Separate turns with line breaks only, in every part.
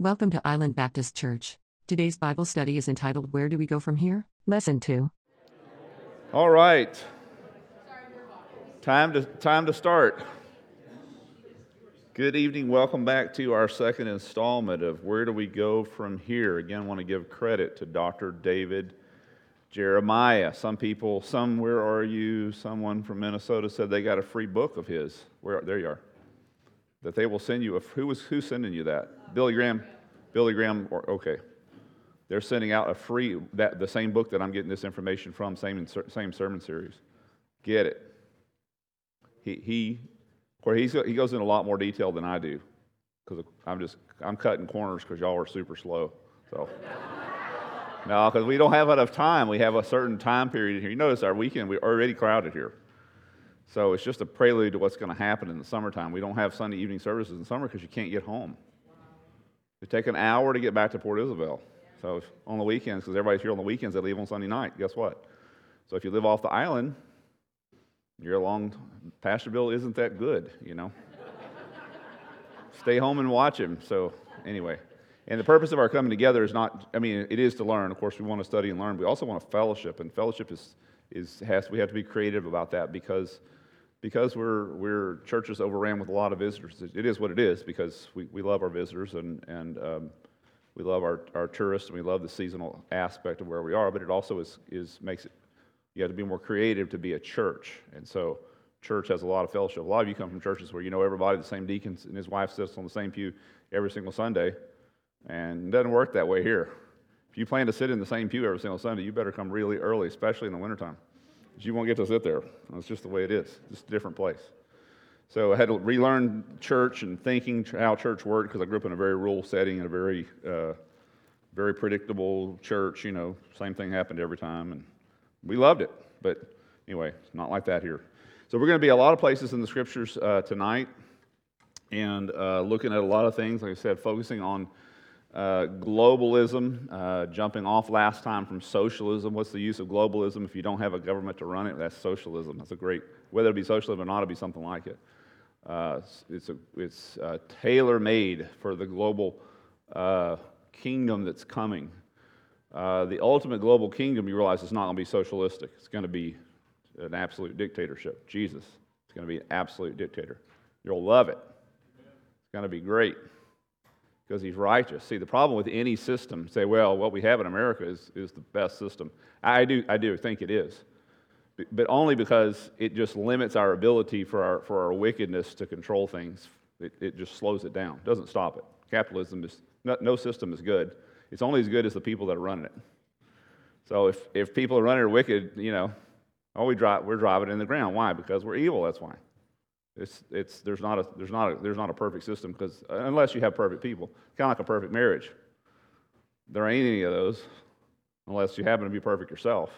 Welcome to Island Baptist Church. Today's Bible study is entitled Where Do We Go From Here? Lesson 2.
All right. Time to, time to start. Good evening. Welcome back to our second installment of Where Do We Go From Here? Again, I want to give credit to Dr. David Jeremiah. Some people, some, where are you? Someone from Minnesota said they got a free book of his. Where, there you are. That they will send you a, who was, who's sending you that? Billy Graham? Billy Graham, or, okay. They're sending out a free, that, the same book that I'm getting this information from, same, same sermon series. Get it. He, he, where he's, he goes in a lot more detail than I do, because I'm just, I'm cutting corners because y'all are super slow. So. No, because we don't have enough time. We have a certain time period here. You notice our weekend, we're already crowded here. So it's just a prelude to what's going to happen in the summertime. We don't have Sunday evening services in summer because you can't get home. It takes an hour to get back to Port Isabel. So on the weekends, because everybody's here on the weekends, they leave on Sunday night. Guess what? So if you live off the island, you're along, Pastorville isn't that good, you know. Stay home and watch him. So anyway. And the purpose of our coming together is not, I mean, it is to learn. Of course, we want to study and learn. We also want to fellowship, and fellowship is, is has, we have to be creative about that because, because we're, we're churches overran with a lot of visitors. It is what it is because we, we love our visitors and, and um, we love our, our tourists and we love the seasonal aspect of where we are, but it also is, is makes it, you have to be more creative to be a church. And so, church has a lot of fellowship. A lot of you come from churches where you know everybody, the same deacon and his wife sits on the same pew every single Sunday and it doesn't work that way here. If you plan to sit in the same pew every single Sunday, you better come really early, especially in the wintertime. You won't get to sit there. That's just the way it is. Just a different place. So I had to relearn church and thinking how church worked because I grew up in a very rural setting in a very, uh, very predictable church. You know, same thing happened every time, and we loved it. But anyway, it's not like that here. So we're going to be a lot of places in the scriptures uh, tonight, and uh, looking at a lot of things. Like I said, focusing on uh, globalism, uh, jumping off last time from socialism. What's the use of globalism if you don't have a government to run it? That's socialism. That's a great, whether it be socialism or not, it'll be something like it. Uh, it's a, it's uh, tailor made for the global uh, kingdom that's coming. The ultimate global kingdom, you realize, is not going to be socialistic. It's going to be an absolute dictatorship. Jesus is going to be an absolute dictator. You'll love it. It's going to be great because he's righteous. See, the problem with any system, say, well, what we have in America is, is the best system. I do, I do think it is, but only because it just limits our ability for our, for our wickedness to control things. It, it just slows it down, doesn't stop it. Capitalism is, no, no system is good. It's only as good as the people that are running it. So if, if people are running it wicked, you know, oh, we drive, we're driving in the ground. Why? Because we're evil, that's why. It's, it's, there's, not a, there's, not a, there's not a perfect system because unless you have perfect people, kind of like a perfect marriage. There ain't any of those unless you happen to be perfect yourself.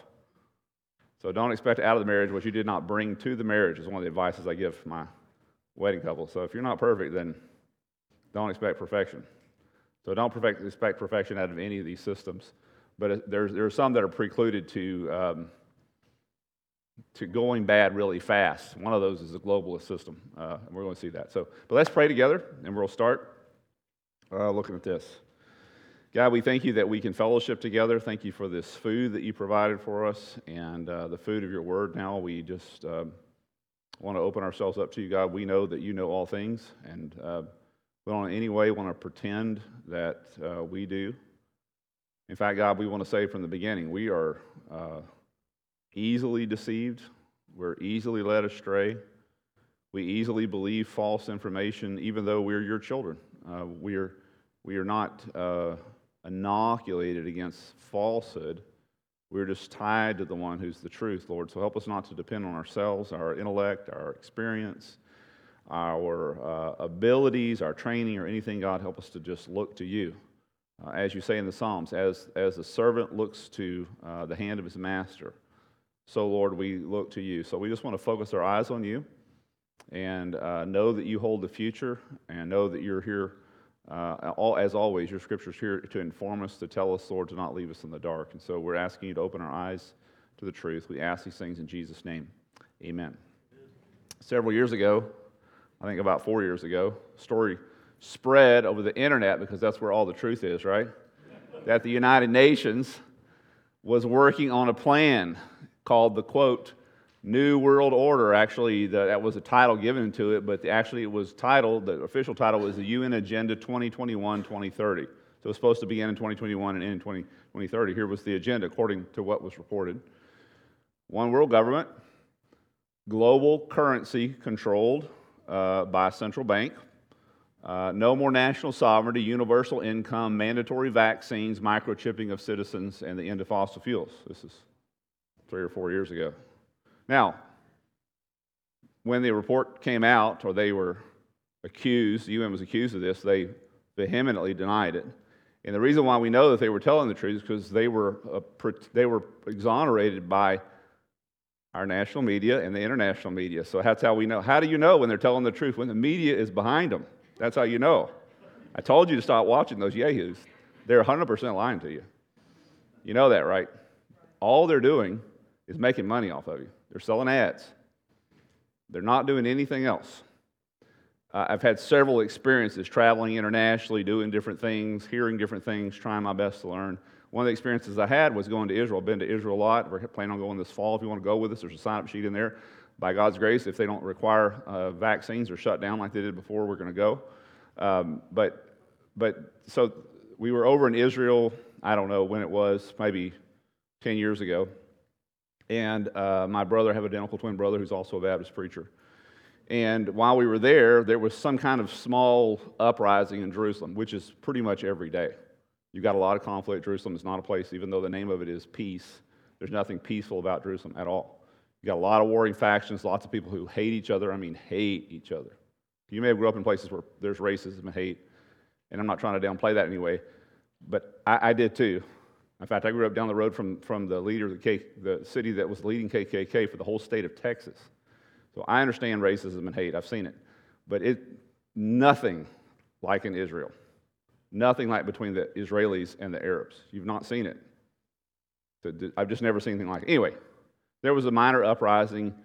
So don't expect out of the marriage what you did not bring to the marriage is one of the advices I give my wedding couple. So if you're not perfect, then don't expect perfection. So don't perfect, expect perfection out of any of these systems. But there's, there are some that are precluded to um, to going bad really fast. One of those is the globalist system. Uh, and we're going to see that. So, but let's pray together, and we'll start uh, looking at this. God, we thank you that we can fellowship together. Thank you for this food that you provided for us and uh, the food of your word. Now we just um, want to open ourselves up to you, God. We know that you know all things, and uh, we don't in any way want to pretend that uh, we do. In fact, God, we want to say from the beginning, we are uh, easily deceived, we're easily led astray, we easily believe false information, even though we're your children. Uh, we, are, we are not uh, inoculated against falsehood. We're just tied to the one who's the truth, Lord. So help us not to depend on ourselves, our intellect, our experience, our uh, abilities, our training, or anything, God. Help us to just look to you. Uh, as you say in the Psalms, as, as the servant looks to uh, the hand of his master, so, Lord, we look to you. So, we just want to focus our eyes on you and uh, know that you hold the future and know that you're here. Uh, all, as always, your scripture's here to inform us, to tell us, Lord, to not leave us in the dark. And so we're asking you to open our eyes to the truth. We ask these things in Jesus' name. Amen. Several years ago, I think about four years ago, story spread over the internet because that's where all the truth is, right? that the United Nations was working on a plan called the quote, New World Order. Actually, the, that was a title given to it, but actually it was titled, the official title was the UN Agenda 2021 2030. So it was supposed to begin in 2021 and end in 20, 2030. Here was the agenda according to what was reported one world government, global currency controlled uh, by a central bank, uh, no more national sovereignty, universal income, mandatory vaccines, microchipping of citizens, and the end of fossil fuels. This is three or four years ago. Now, when the report came out, or they were accused, the UN was accused of this, they vehemently denied it. And the reason why we know that they were telling the truth is because they were, uh, they were exonerated by our national media and the international media. So that's how we know. How do you know when they're telling the truth? When the media is behind them. That's how you know. I told you to stop watching those yahoos. They're 100% lying to you. You know that, right? All they're doing is making money off of you. They're selling ads. They're not doing anything else. Uh, I've had several experiences traveling internationally, doing different things, hearing different things, trying my best to learn. One of the experiences I had was going to Israel. I've been to Israel a lot. We're planning on going this fall. If you want to go with us, there's a sign up sheet in there. By God's grace, if they don't require uh, vaccines or shut down like they did before, we're going to go. Um, but, but so we were over in Israel, I don't know when it was, maybe 10 years ago. And uh, my brother, I have a identical twin brother who's also a Baptist preacher. And while we were there, there was some kind of small uprising in Jerusalem, which is pretty much every day. You've got a lot of conflict. Jerusalem is not a place, even though the name of it is peace, there's nothing peaceful about Jerusalem at all. You've got a lot of warring factions, lots of people who hate each other. I mean, hate each other. You may have grew up in places where there's racism and hate, and I'm not trying to downplay that anyway, but I, I did too. In fact, I grew up down the road from, from the leader of the, K, the city that was leading KKK for the whole state of Texas. So I understand racism and hate. I've seen it. But it, nothing like in Israel. Nothing like between the Israelis and the Arabs. You've not seen it. I've just never seen anything like it. Anyway, there was a minor uprising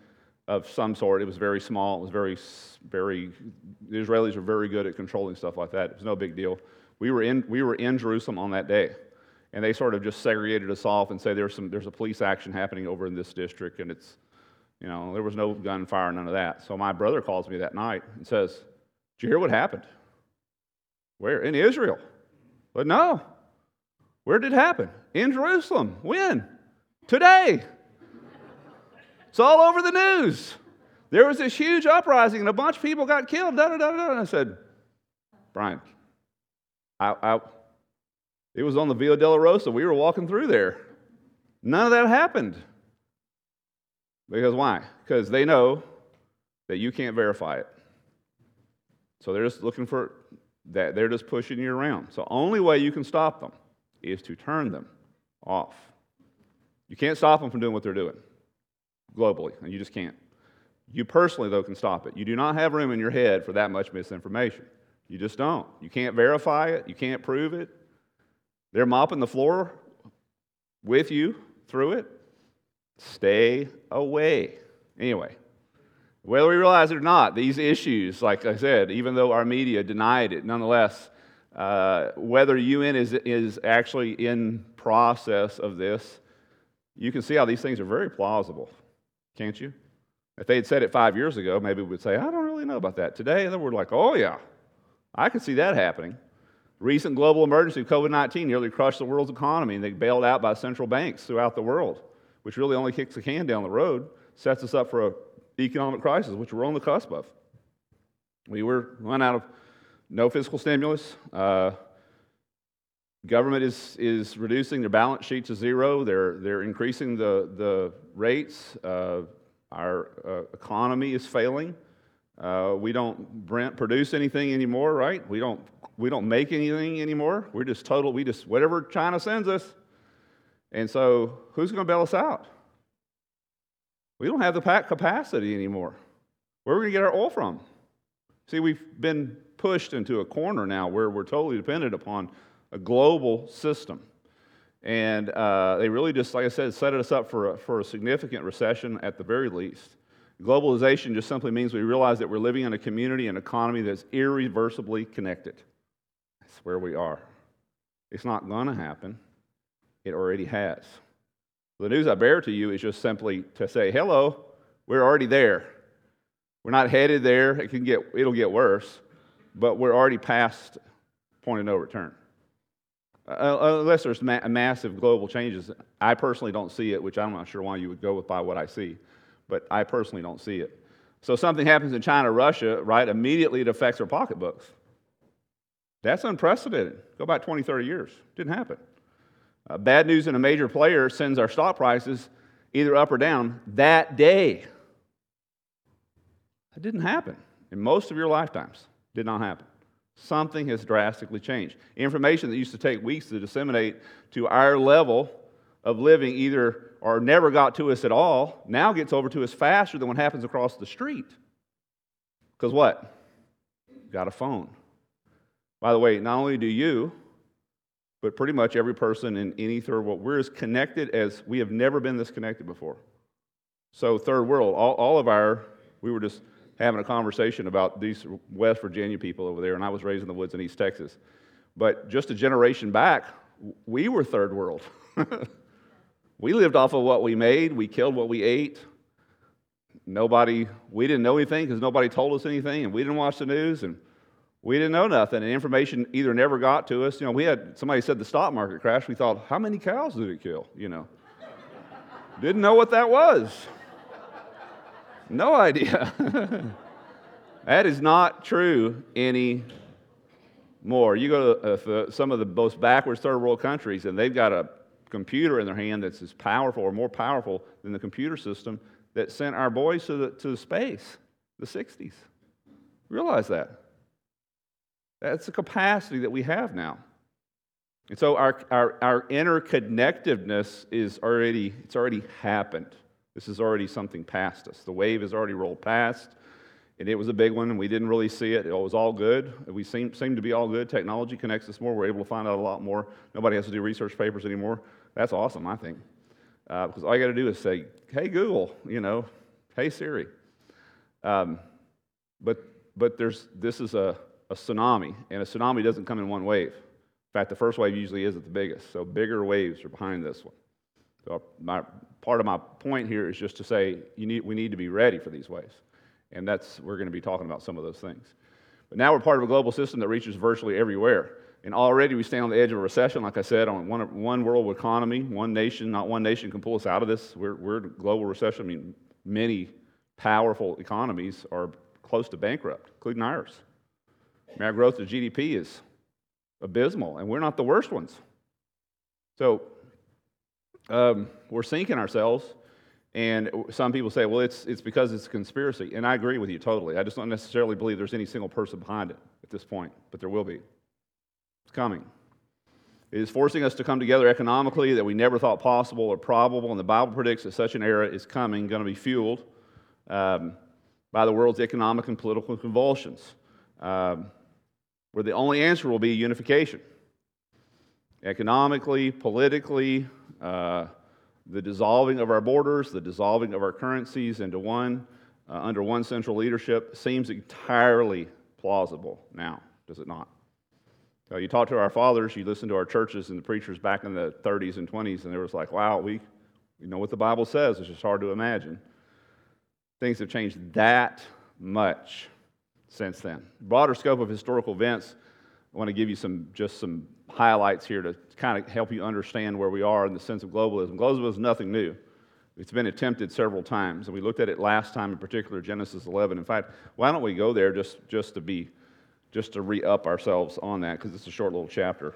of some sort. It was very small. It was very, very, the Israelis were very good at controlling stuff like that. It was no big deal. We were in, we were in Jerusalem on that day. And they sort of just segregated us off and say there's, some, there's a police action happening over in this district, and it's, you know, there was no gunfire, none of that. So my brother calls me that night and says, Did you hear what happened? Where? In Israel. But no. Where did it happen? In Jerusalem. When? Today. It's all over the news. There was this huge uprising and a bunch of people got killed. Da, da, da, da. And I said, Brian, I, I, it was on the Via Dolorosa. We were walking through there. None of that happened. Because why? Because they know that you can't verify it. So they're just looking for that. They're just pushing you around. So only way you can stop them is to turn them off. You can't stop them from doing what they're doing globally, and you just can't. You personally, though, can stop it. You do not have room in your head for that much misinformation. You just don't. You can't verify it, you can't prove it. They're mopping the floor with you through it. Stay away. Anyway, whether we realize it or not, these issues, like I said, even though our media denied it, nonetheless, uh, whether UN is, is actually in process of this, you can see how these things are very plausible, can't you? If they had said it five years ago, maybe we would say, I don't really know about that. Today, then we're like, oh, yeah, I can see that happening. Recent global emergency of COVID 19 nearly crushed the world's economy, and they bailed out by central banks throughout the world, which really only kicks the can down the road, sets us up for an economic crisis, which we're on the cusp of. We were run out of no fiscal stimulus. Uh, government is, is reducing their balance sheet to zero. They're, they're increasing the, the rates. Uh, our uh, economy is failing. Uh, we don't produce anything anymore, right? We don't, we don't make anything anymore. We're just total, we just, whatever China sends us. And so, who's going to bail us out? We don't have the capacity anymore. Where are we going to get our oil from? See, we've been pushed into a corner now where we're totally dependent upon a global system. And uh, they really just, like I said, set us up for a, for a significant recession at the very least. Globalization just simply means we realize that we're living in a community and economy that's irreversibly connected. That's where we are. It's not going to happen, it already has. The news I bear to you is just simply to say, hello, we're already there. We're not headed there. It can get, it'll get worse, but we're already past point of no return. Uh, uh unless there's ma- massive global changes, I personally don't see it, which I'm not sure why you would go with by what I see, but I personally don't see it. So something happens in China, Russia, right? Immediately it affects our pocketbooks. That's unprecedented. Go back 20, 30 years. Didn't happen. Uh, bad news in a major player sends our stock prices either up or down that day. That didn't happen in most of your lifetimes. Did not happen. Something has drastically changed. Information that used to take weeks to disseminate to our level of living either or never got to us at all now gets over to us faster than what happens across the street. Because what? Got a phone. By the way, not only do you, but pretty much every person in any third world, we're as connected as we have never been this connected before. So, third world, all, all of our, we were just having a conversation about these West Virginia people over there, and I was raised in the woods in East Texas. But just a generation back, we were third world. we lived off of what we made, we killed what we ate. Nobody, we didn't know anything because nobody told us anything, and we didn't watch the news, and we didn't know nothing, and information either never got to us. You know, we had somebody said the stock market crashed. We thought, how many cows did it kill? You know, didn't know what that was. No idea. that is not true anymore. You go to uh, some of the most backwards third world countries, and they've got a computer in their hand that's as powerful or more powerful than the computer system that sent our boys to the, to the space, the 60s. Realize that. That's the capacity that we have now. And so our, our, our interconnectedness is already, it's already happened. This is already something past us. The wave has already rolled past, and it was a big one, and we didn't really see it. It was all good. We seem, seem to be all good. Technology connects us more. We're able to find out a lot more. Nobody has to do research papers anymore. That's awesome, I think. Uh, because all you got to do is say, hey, Google, you know, hey, Siri. Um, but, but there's, this is a, a tsunami, and a tsunami doesn't come in one wave. In fact, the first wave usually is at the biggest, so bigger waves are behind this one. So my, part of my point here is just to say you need, we need to be ready for these waves, and that's we're going to be talking about some of those things. But now we're part of a global system that reaches virtually everywhere. And already we stand on the edge of a recession, like I said, on one, one world economy, one nation, not one nation can pull us out of this. We're, we're global recession. I mean, many powerful economies are close to bankrupt, including ours. Our growth of GDP is abysmal, and we're not the worst ones. So um, we're sinking ourselves. And some people say, well, it's, it's because it's a conspiracy. And I agree with you totally. I just don't necessarily believe there's any single person behind it at this point, but there will be. It's coming. It is forcing us to come together economically that we never thought possible or probable, and the Bible predicts that such an era is coming, going to be fueled um, by the world's economic and political convulsions. Um, where the only answer will be unification. Economically, politically, uh, the dissolving of our borders, the dissolving of our currencies into one, uh, under one central leadership, seems entirely plausible now, does it not? So you talk to our fathers, you listen to our churches and the preachers back in the 30s and 20s, and it was like, wow, we, we know what the Bible says. It's just hard to imagine. Things have changed that much since then. Broader scope of historical events, I want to give you some just some highlights here to kind of help you understand where we are in the sense of globalism. Globalism is nothing new. It's been attempted several times, and we looked at it last time in particular, Genesis 11. In fact, why don't we go there just, just to be, just to re-up ourselves on that, because it's a short little chapter.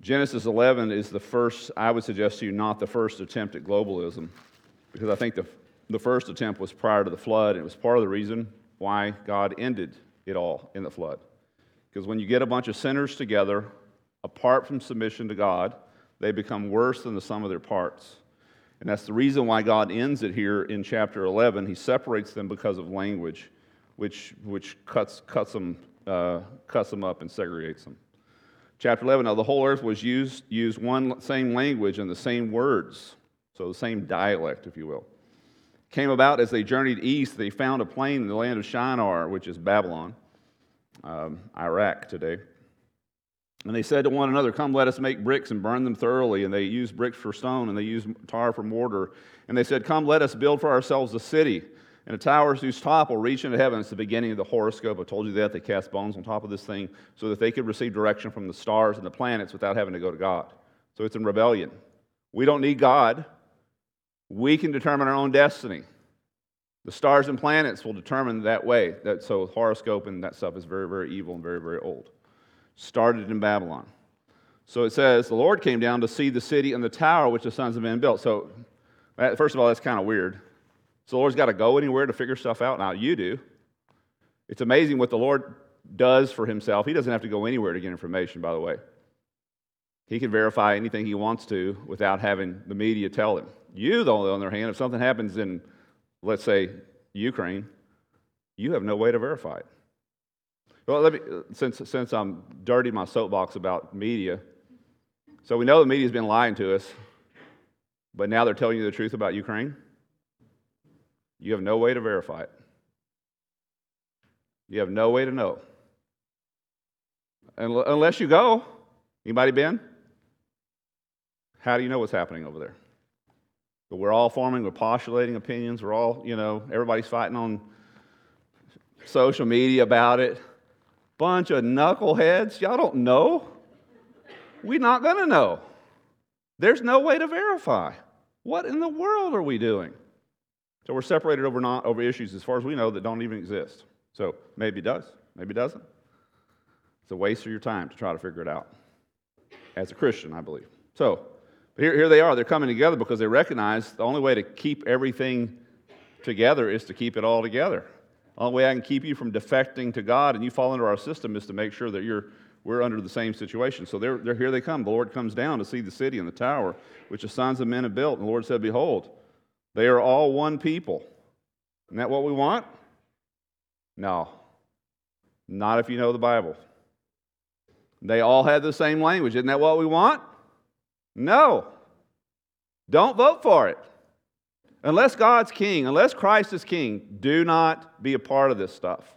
Genesis 11 is the first, I would suggest to you, not the first attempt at globalism, because I think the the first attempt was prior to the flood, and it was part of the reason why God ended it all in the flood. Because when you get a bunch of sinners together, apart from submission to God, they become worse than the sum of their parts. And that's the reason why God ends it here in chapter 11. He separates them because of language, which, which cuts, cuts, them, uh, cuts them up and segregates them. Chapter 11, now the whole earth was used, used one same language and the same words. So the same dialect, if you will. Came about as they journeyed east, they found a plain in the land of Shinar, which is Babylon, um, Iraq today. And they said to one another, Come, let us make bricks and burn them thoroughly. And they used bricks for stone, and they used tar for mortar. And they said, Come, let us build for ourselves a city, and a tower whose top will reach into heaven. It's the beginning of the horoscope. I told you that. They cast bones on top of this thing so that they could receive direction from the stars and the planets without having to go to God. So it's in rebellion. We don't need God. We can determine our own destiny. The stars and planets will determine that way. That, so horoscope and that stuff is very, very evil and very, very old started in Babylon. So it says, the Lord came down to see the city and the tower which the sons of men built. So, first of all, that's kind of weird. So the Lord's got to go anywhere to figure stuff out. Now, you do. It's amazing what the Lord does for himself. He doesn't have to go anywhere to get information, by the way. He can verify anything he wants to without having the media tell him. You, though, on the other hand, if something happens in, let's say, Ukraine, you have no way to verify it. Well, let me, since, since I'm dirty my soapbox about media, so we know the media's been lying to us, but now they're telling you the truth about Ukraine. You have no way to verify it. You have no way to know. Unless you go. Anybody been? How do you know what's happening over there? But we're all forming, we're postulating opinions. We're all, you know, everybody's fighting on social media about it bunch of knuckleheads. Y'all don't know. We're not going to know. There's no way to verify. What in the world are we doing? So we're separated over, not, over issues, as far as we know, that don't even exist. So maybe it does, maybe it doesn't. It's a waste of your time to try to figure it out. As a Christian, I believe. So, but here, here they are. They're coming together because they recognize the only way to keep everything together is to keep it all together. The only way I can keep you from defecting to God and you fall into our system is to make sure that you're, we're under the same situation. So they're, they're, here they come. The Lord comes down to see the city and the tower, which the sons of men have built. And the Lord said, Behold, they are all one people. Isn't that what we want? No. Not if you know the Bible. They all had the same language. Isn't that what we want? No. Don't vote for it. Unless God's king, unless Christ is king, do not be a part of this stuff.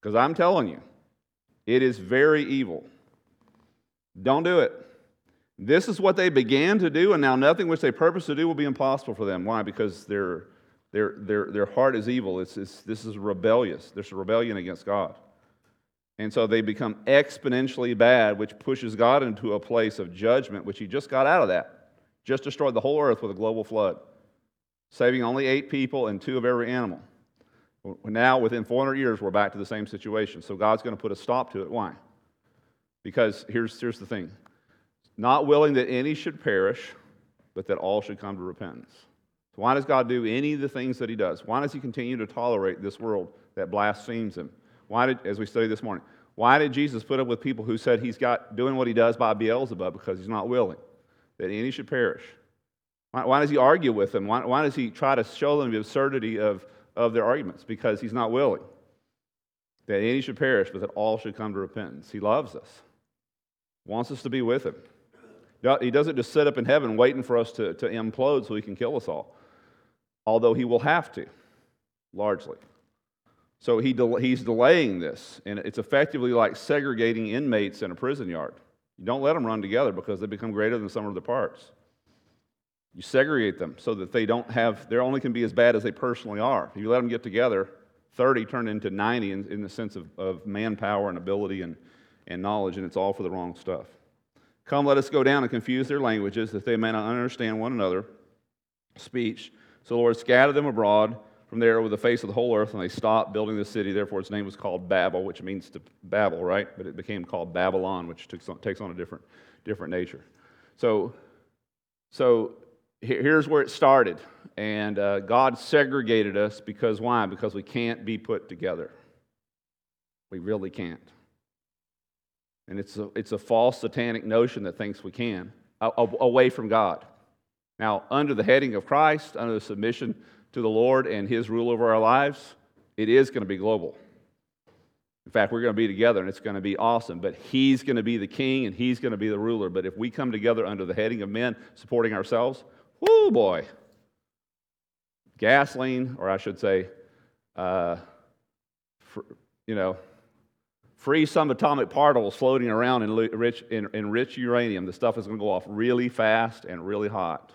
Because I'm telling you, it is very evil. Don't do it. This is what they began to do, and now nothing which they purpose to do will be impossible for them. Why? Because their, their, their, their heart is evil. It's, it's, this is rebellious. There's a rebellion against God. And so they become exponentially bad, which pushes God into a place of judgment, which he just got out of that. Just destroyed the whole earth with a global flood saving only eight people and two of every animal. Now, within 400 years, we're back to the same situation. So God's going to put a stop to it. Why? Because here's, here's the thing not willing that any should perish, but that all should come to repentance. So why does God do any of the things that He does? Why does He continue to tolerate this world that blasphemes Him? Why did, as we studied this morning, why did Jesus put up with people who said He's got doing what He does by Beelzebub? Because He's not willing that any should perish. Why, why does he argue with them? Why, why does he try to show them the absurdity of, of their arguments? Because he's not willing that any should perish, but that all should come to repentance. He loves us, wants us to be with him. He doesn't just sit up in heaven waiting for us to, to implode so he can kill us all, although he will have to, largely. So he de- he's delaying this, and it's effectively like segregating inmates in a prison yard. You don't let them run together because they become greater than some of their parts. You segregate them so that they don't have, they only can be as bad as they personally are. If you let them get together, 30 turn into 90 in, in the sense of, of manpower and ability and, and knowledge, and it's all for the wrong stuff. Come, let us go down and confuse their languages, that they may not understand one another. Speech. So the Lord scattered them abroad from there over the face of the whole earth, and they stopped building the city. Therefore, its name was called Babel, which means to Babel, right? But it became called Babylon, which takes on, takes on a different, different nature. So, so here's where it started. And uh, God segregated us because why? Because we can't be put together. We really can't. And it's a, it's a false satanic notion that thinks we can, away from God. Now, under the heading of Christ, under the submission to the Lord and His rule over our lives, it is going to be global. In fact, we're going to be together and it's going to be awesome. But He's going to be the king and He's going to be the ruler. But if we come together under the heading of men supporting ourselves, whoo boy. Gasoline, or I should say, uh, fr- you know, free subatomic particles floating around in rich, in, in rich uranium. The stuff is going to go off really fast and really hot.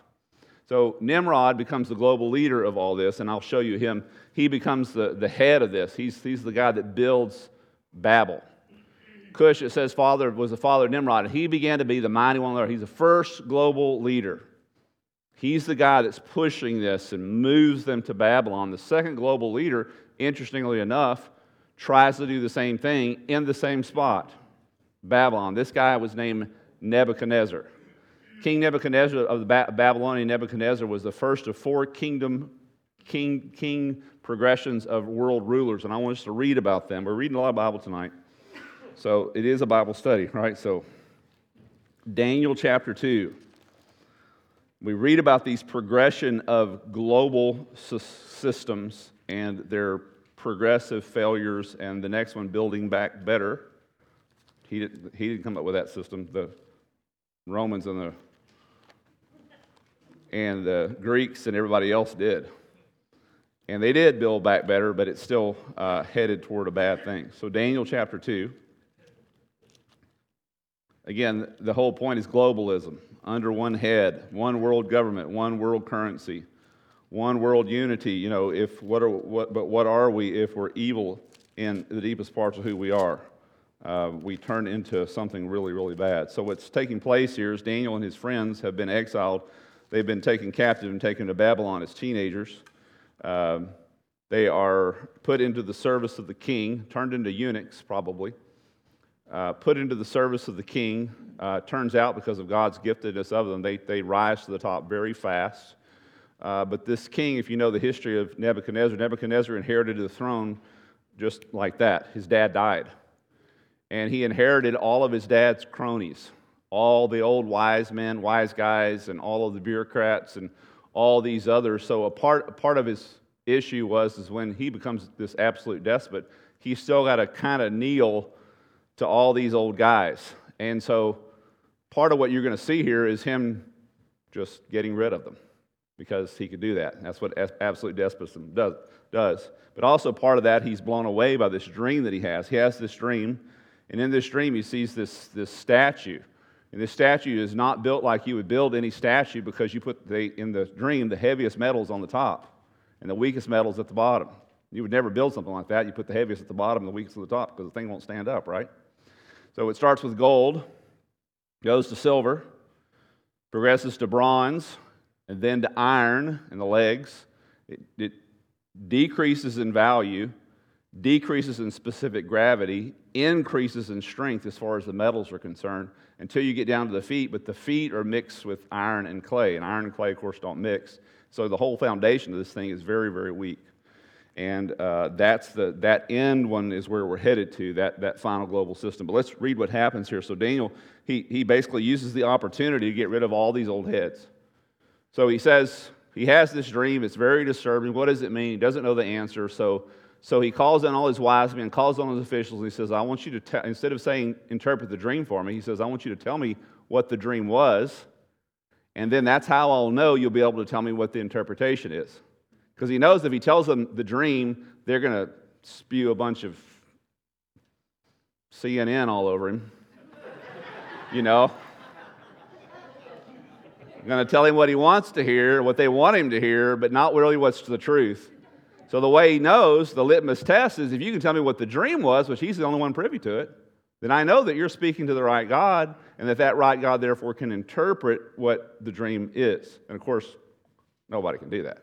So Nimrod becomes the global leader of all this, and I'll show you him. He becomes the, the head of this. He's, he's the guy that builds Babel. Cush, it says, father was the father of Nimrod, and he began to be the mighty one there. He's the first global leader. He's the guy that's pushing this and moves them to Babylon. The second global leader, interestingly enough, tries to do the same thing in the same spot Babylon. This guy was named Nebuchadnezzar. King Nebuchadnezzar of the Babylonian Nebuchadnezzar was the first of four kingdom king, king progressions of world rulers, and I want us to read about them. We're reading a lot of Bible tonight, so it is a Bible study, right? So, Daniel chapter 2. We read about these progression of global systems and their progressive failures, and the next one, building back better. He didn't, he didn't come up with that system. The Romans and the and the Greeks and everybody else did. And they did build back better, but it's still uh, headed toward a bad thing. So, Daniel chapter 2. Again, the whole point is globalism under one head, one world government, one world currency, one world unity. You know, if what are what, but what are we if we're evil in the deepest parts of who we are? Uh, we turn into something really, really bad. So what's taking place here is Daniel and his friends have been exiled. They've been taken captive and taken to Babylon as teenagers. Um, they are put into the service of the king, turned into eunuchs, probably. Uh, put into the service of the king. Uh, turns out, because of God's giftedness of them, they, they rise to the top very fast. Uh, but this king, if you know the history of Nebuchadnezzar, Nebuchadnezzar inherited the throne just like that. His dad died. And he inherited all of his dad's cronies, all the old wise men, wise guys, and all of the bureaucrats and all these others. So a part, a part of his issue was is when he becomes this absolute despot, he's still got to kind of kneel to all these old guys. And so part of what you're going to see here is him just getting rid of them because he could do that. That's what absolute despotism does, does. But also part of that, he's blown away by this dream that he has. He has this dream, and in this dream, he sees this, this statue. And this statue is not built like you would build any statue because you put the, in the dream the heaviest metals on the top and the weakest metals at the bottom. You would never build something like that. You put the heaviest at the bottom and the weakest at the top because the thing won't stand up, right? So it starts with gold, goes to silver, progresses to bronze, and then to iron in the legs. It, it decreases in value, decreases in specific gravity, increases in strength as far as the metals are concerned until you get down to the feet, but the feet are mixed with iron and clay. And iron and clay, of course, don't mix. So the whole foundation of this thing is very, very weak. And uh, that's the, that end one is where we're headed to, that, that final global system. But let's read what happens here. So Daniel, he, he basically uses the opportunity to get rid of all these old heads. So he says, he has this dream. It's very disturbing. What does it mean? He doesn't know the answer. So, so he calls in all his wise men, calls on his officials, and he says, I want you to, tell, instead of saying, interpret the dream for me, he says, I want you to tell me what the dream was. And then that's how I'll know you'll be able to tell me what the interpretation is. Because he knows if he tells them the dream, they're going to spew a bunch of CNN all over him. you know? Going to tell him what he wants to hear, what they want him to hear, but not really what's the truth. So the way he knows, the litmus test is if you can tell me what the dream was, which he's the only one privy to it, then I know that you're speaking to the right God, and that that right God therefore can interpret what the dream is. And of course, nobody can do that.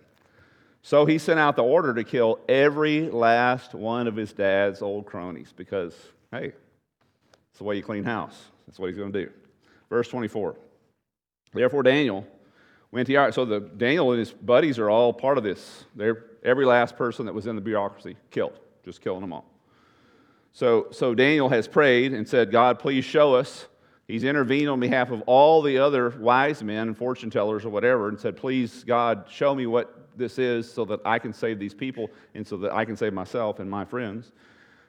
So he sent out the order to kill every last one of his dad's old cronies because, hey, it's the way you clean house. That's what he's going to do. Verse 24. Therefore, Daniel went to So the Daniel and his buddies are all part of this. They're every last person that was in the bureaucracy killed, just killing them all. So, so Daniel has prayed and said, God, please show us. He's intervened on behalf of all the other wise men and fortune tellers or whatever and said, Please, God, show me what this is so that I can save these people and so that I can save myself and my friends.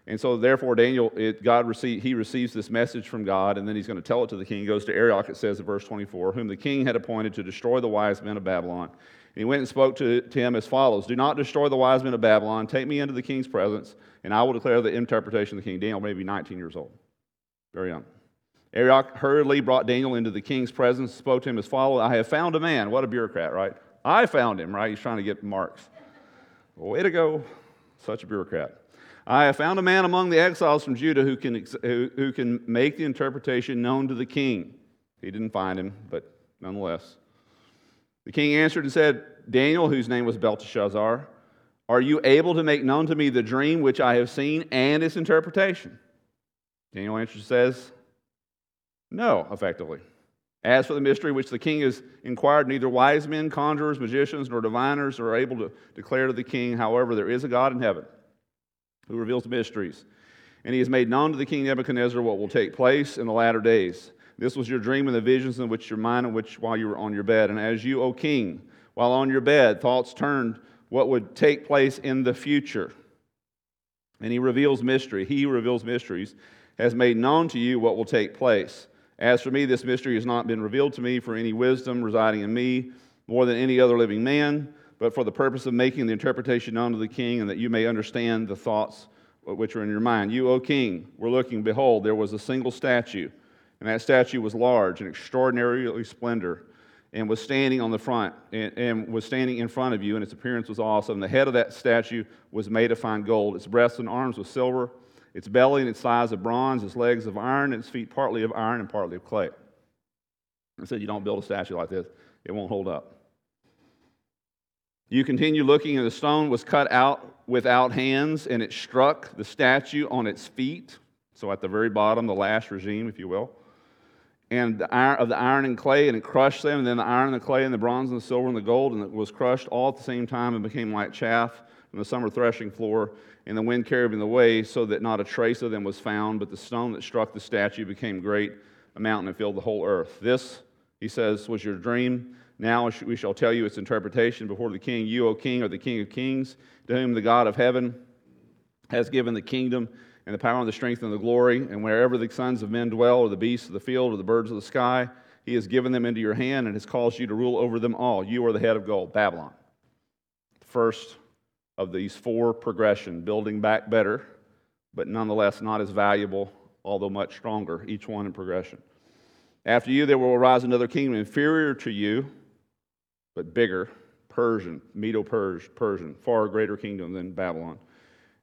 And so, therefore, Daniel, it, God receive, he receives this message from God, and then he's going to tell it to the king. He goes to Arioch, it says in verse 24, whom the king had appointed to destroy the wise men of Babylon. And he went and spoke to, to him as follows Do not destroy the wise men of Babylon. Take me into the king's presence, and I will declare the interpretation of the king. Daniel may be 19 years old, very young. Arioch hurriedly brought Daniel into the king's presence, spoke to him as follows I have found a man. What a bureaucrat, right? I found him, right? He's trying to get marks. Way to go, such a bureaucrat. I have found a man among the exiles from Judah who can, who, who can make the interpretation known to the king. He didn't find him, but nonetheless. The king answered and said, Daniel, whose name was Belteshazzar, are you able to make known to me the dream which I have seen and its interpretation? Daniel answers and says, No, effectively. As for the mystery which the king has inquired, neither wise men, conjurers, magicians, nor diviners are able to declare to the king. However, there is a God in heaven who reveals mysteries. And he has made known to the king Nebuchadnezzar what will take place in the latter days. This was your dream and the visions in which your mind in which while you were on your bed. And as you, O king, while on your bed, thoughts turned what would take place in the future. And he reveals mystery. He reveals mysteries, has made known to you what will take place. As for me, this mystery has not been revealed to me for any wisdom residing in me more than any other living man but for the purpose of making the interpretation known to the king, and that you may understand the thoughts which are in your mind. You, O king, were looking, behold, there was a single statue, and that statue was large and extraordinarily splendor, and was standing on the front, and, and was standing in front of you, and its appearance was awesome. The head of that statue was made of fine gold, its breasts and arms was silver, its belly and its thighs of bronze, its legs of iron, and its feet partly of iron and partly of clay. I said, You don't build a statue like this, it won't hold up. You continue looking, and the stone was cut out without hands, and it struck the statue on its feet. So at the very bottom, the last regime, if you will. And the iron, of the iron and clay, and it crushed them, and then the iron and the clay, and the bronze and the silver and the gold, and it was crushed all at the same time and became like chaff from the summer threshing floor, and the wind carried them away, so that not a trace of them was found, but the stone that struck the statue became great, a mountain, and filled the whole earth. This, he says, was your dream now we shall tell you its interpretation before the king. You, O king, are the king of kings, to whom the God of heaven has given the kingdom and the power and the strength and the glory. And wherever the sons of men dwell, or the beasts of the field, or the birds of the sky, he has given them into your hand and has caused you to rule over them all. You are the head of gold, Babylon. First of these four progression, building back better, but nonetheless not as valuable, although much stronger, each one in progression. After you, there will arise another kingdom inferior to you but bigger, Persian, Medo Persian, far greater kingdom than Babylon.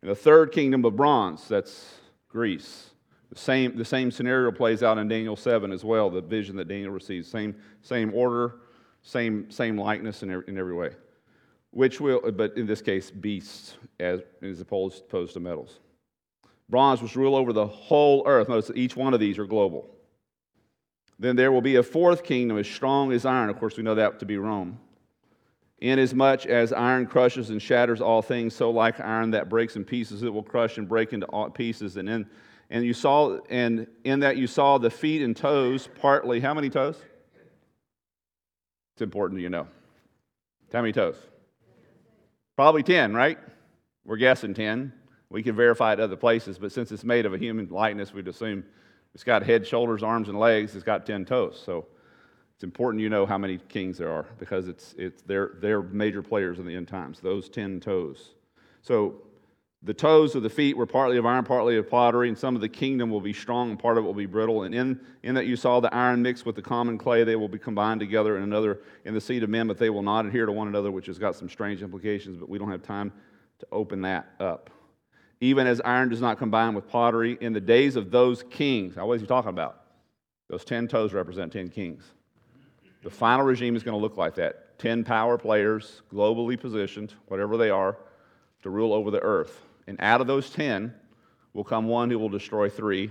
And the third kingdom of bronze, that's Greece. The same, the same scenario plays out in Daniel 7 as well, the vision that Daniel receives. Same, same order, same, same likeness in every, in every way. Which will, but in this case, beasts as, as opposed, opposed to metals. Bronze was rule over the whole earth. Notice that each one of these are global. Then there will be a fourth kingdom as strong as iron. Of course, we know that to be Rome. Inasmuch as iron crushes and shatters all things, so like iron that breaks in pieces, it will crush and break into pieces. And in, and you saw, and in that you saw the feet and toes, partly. How many toes? It's important you know. How many toes? Probably 10, right? We're guessing 10. We can verify it other places, but since it's made of a human likeness, we'd assume it's got head, shoulders, arms, and legs. It's got 10 toes. So it's important you know how many kings there are because it's, it's, they're, they're major players in the end times, those 10 toes. So the toes of the feet were partly of iron, partly of pottery, and some of the kingdom will be strong, and part of it will be brittle. And in, in that you saw the iron mixed with the common clay, they will be combined together in another in the seed of men, but they will not adhere to one another, which has got some strange implications, but we don't have time to open that up even as iron does not combine with pottery. In the days of those kings, now what is he talking about? Those 10 toes represent 10 kings. The final regime is going to look like that 10 power players, globally positioned, whatever they are, to rule over the earth. And out of those 10 will come one who will destroy three,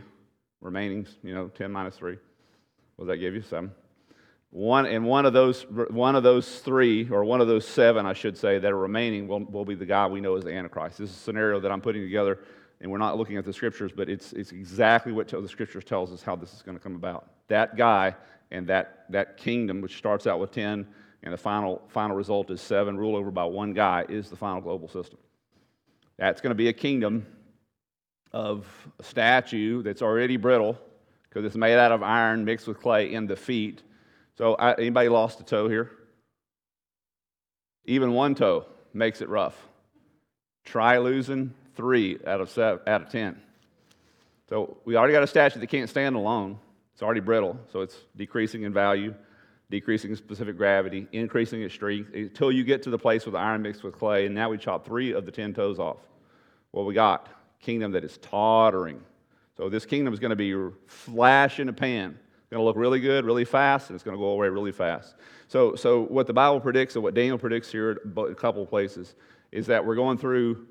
remaining, you know, 10 minus 3. What does that give you? Seven. One, and one of, those, one of those three, or one of those seven, I should say, that are remaining will, will be the guy we know as the Antichrist. This is a scenario that I'm putting together, and we're not looking at the scriptures, but it's, it's exactly what the scriptures tells us how this is going to come about. That guy and that, that kingdom, which starts out with 10, and the final, final result is seven, ruled over by one guy, is the final global system. That's going to be a kingdom of a statue that's already brittle because it's made out of iron mixed with clay in the feet. So, I, anybody lost a toe here? Even one toe makes it rough. Try losing three out of seven, out of ten. So we already got a statue that can't stand alone. It's already brittle, so it's decreasing in value, decreasing in specific gravity, increasing its strength until you get to the place with iron mixed with clay. And now we chop three of the ten toes off. What we got? Kingdom that is tottering. So this kingdom is going to be flash in a pan. Going to look really good, really fast, and it's going to go away really fast. So, so what the Bible predicts and what Daniel predicts here a couple of places is that we're going through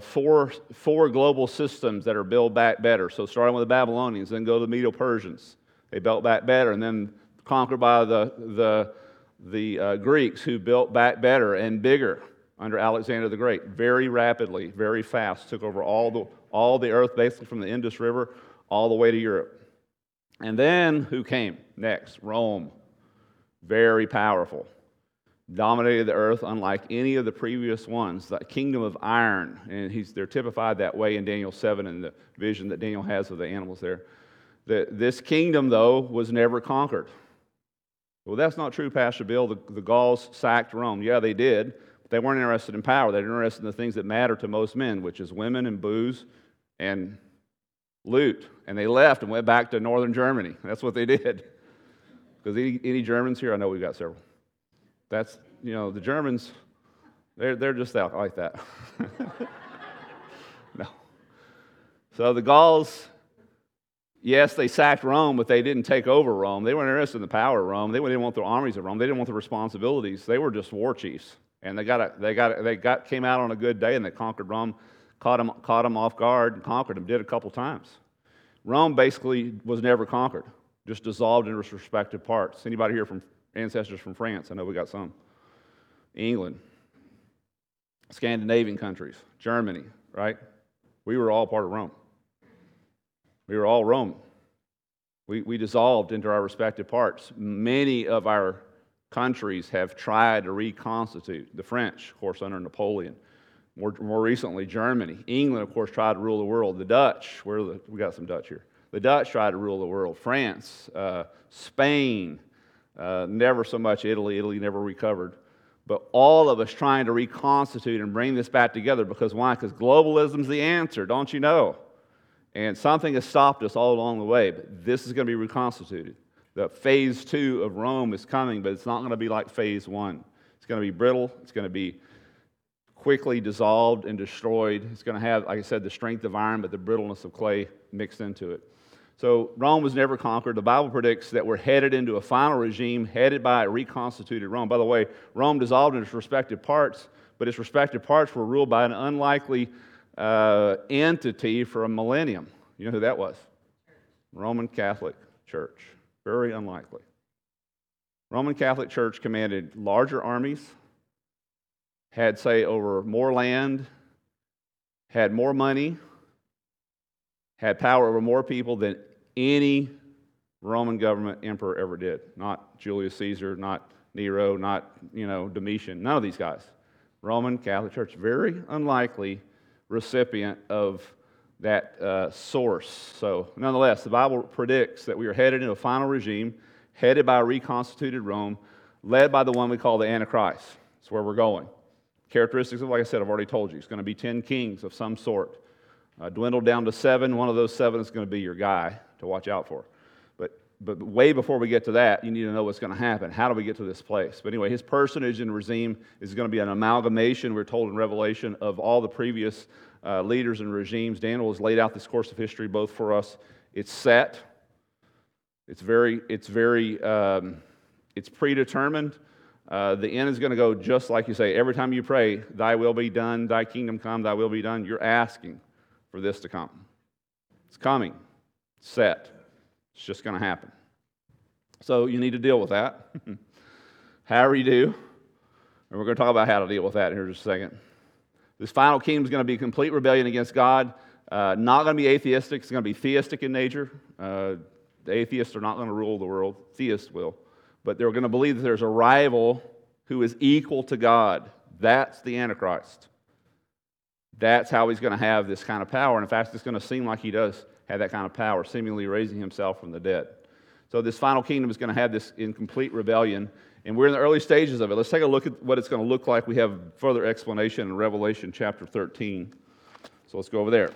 four, four global systems that are built back better. So, starting with the Babylonians, then go to the Medo Persians. They built back better, and then conquered by the, the, the uh, Greeks, who built back better and bigger under Alexander the Great. Very rapidly, very fast, took over all the, all the earth, basically from the Indus River all the way to Europe. And then who came next? Rome. Very powerful dominated the earth unlike any of the previous ones, the kingdom of iron. And he's, they're typified that way in Daniel 7 and the vision that Daniel has of the animals there. The, this kingdom, though, was never conquered. Well, that's not true, Pastor Bill. The, the Gauls sacked Rome. Yeah, they did, but they weren't interested in power. They were interested in the things that matter to most men, which is women and booze and loot. And they left and went back to northern Germany. That's what they did. Because any, any Germans here? I know we've got several. That's, you know, the Germans, they're, they're just out like that. no. So the Gauls, yes, they sacked Rome, but they didn't take over Rome. They weren't interested in the power of Rome. They didn't want the armies of Rome. They didn't want the responsibilities. They were just war chiefs. And they, got a, they, got a, they got, came out on a good day and they conquered Rome, caught them, caught them off guard, and conquered them, did a couple times. Rome basically was never conquered, just dissolved into its respective parts. Anybody here from ancestors from France. I know we got some. England, Scandinavian countries, Germany, right? We were all part of Rome. We were all Rome. We, we dissolved into our respective parts. Many of our countries have tried to reconstitute. The French, of course, under Napoleon. More, more recently, Germany. England, of course, tried to rule the world. The Dutch, where the, we got some Dutch here. The Dutch tried to rule the world. France, uh, Spain, uh, never so much Italy. Italy never recovered. But all of us trying to reconstitute and bring this back together because why? Because globalism's the answer, don't you know? And something has stopped us all along the way, but this is going to be reconstituted. The phase two of Rome is coming, but it's not going to be like phase one. It's going to be brittle, it's going to be quickly dissolved and destroyed. It's going to have, like I said, the strength of iron, but the brittleness of clay mixed into it. So Rome was never conquered. The Bible predicts that we're headed into a final regime headed by a reconstituted Rome. By the way, Rome dissolved in its respective parts, but its respective parts were ruled by an unlikely uh, entity for a millennium. You know who that was? Roman Catholic Church. Very unlikely. Roman Catholic Church commanded larger armies, had, say, over more land, had more money, had power over more people than any Roman government emperor ever did. Not Julius Caesar, not Nero, not, you know, Domitian, none of these guys. Roman Catholic Church, very unlikely recipient of that uh, source. So, nonetheless, the Bible predicts that we are headed into a final regime, headed by a reconstituted Rome, led by the one we call the Antichrist. That's where we're going. Characteristics of, like I said, I've already told you. It's going to be 10 kings of some sort uh, dwindled down to seven. One of those seven is going to be your guy to watch out for. But, but way before we get to that, you need to know what's going to happen. How do we get to this place? But anyway, his personage and regime is going to be an amalgamation, we're told in Revelation, of all the previous uh, leaders and regimes. Daniel has laid out this course of history both for us. It's set, it's very, it's very, um, it's predetermined. Uh, the end is going to go just like you say. Every time you pray, Thy will be done, Thy kingdom come, Thy will be done, you're asking for this to come. It's coming, it's set. It's just going to happen. So you need to deal with that. However, you do. And we're going to talk about how to deal with that here in just a second. This final kingdom is going to be complete rebellion against God. Uh, not going to be atheistic, it's going to be theistic in nature. Uh, the atheists are not going to rule the world, theists will. But they're going to believe that there's a rival who is equal to God. That's the Antichrist. That's how he's going to have this kind of power. And in fact, it's going to seem like he does have that kind of power, seemingly raising himself from the dead. So this final kingdom is going to have this in complete rebellion. And we're in the early stages of it. Let's take a look at what it's going to look like. We have further explanation in Revelation chapter 13. So let's go over there.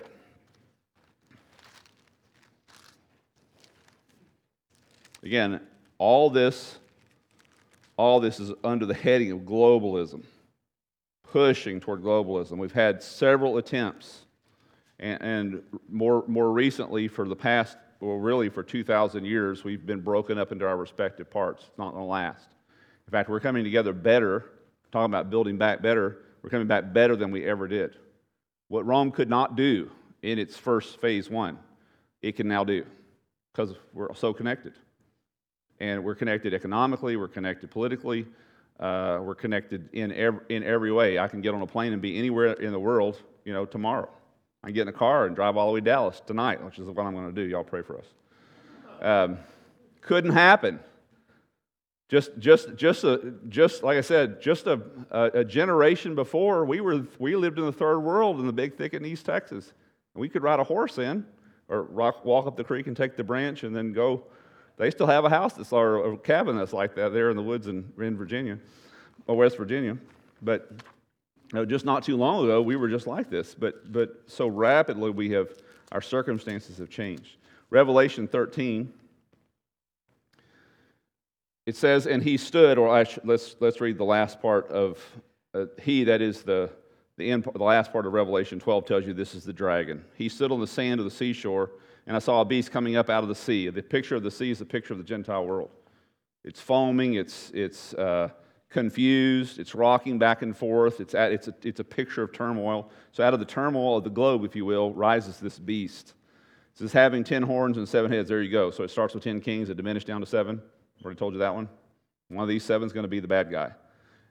Again, all this, all this is under the heading of globalism, pushing toward globalism. We've had several attempts, and, and more, more recently, for the past, well, really for 2,000 years, we've been broken up into our respective parts. It's not going to last. In fact, we're coming together better, talking about building back better, we're coming back better than we ever did. What Rome could not do in its first phase one, it can now do because we're so connected. And we're connected economically, we're connected politically, uh, we're connected in every, in every way. I can get on a plane and be anywhere in the world, you know, tomorrow. I can get in a car and drive all the way to Dallas tonight, which is what I'm going to do. Y'all pray for us. Um, couldn't happen. Just, just, just, a, just like I said, just a, a, generation before, we, were, we lived in the third world in the big thicket in East Texas. We could ride a horse in, or rock, walk up the creek and take the branch and then go. They still have a house that's, or a cabin that's like that there in the woods in, in Virginia, or West Virginia. But you know, just not too long ago, we were just like this. But, but so rapidly, we have, our circumstances have changed. Revelation 13 it says, and he stood, or should, let's, let's read the last part of uh, he, that is the, the, end, the last part of Revelation 12 tells you this is the dragon. He stood on the sand of the seashore, and I saw a beast coming up out of the sea. The picture of the sea is the picture of the Gentile world. It's foaming, it's, it's uh, confused, it's rocking back and forth, it's, at, it's, a, it's a picture of turmoil. So, out of the turmoil of the globe, if you will, rises this beast. It says, having ten horns and seven heads. There you go. So, it starts with ten kings, it diminished down to seven. Already told you that one. One of these seven is going to be the bad guy.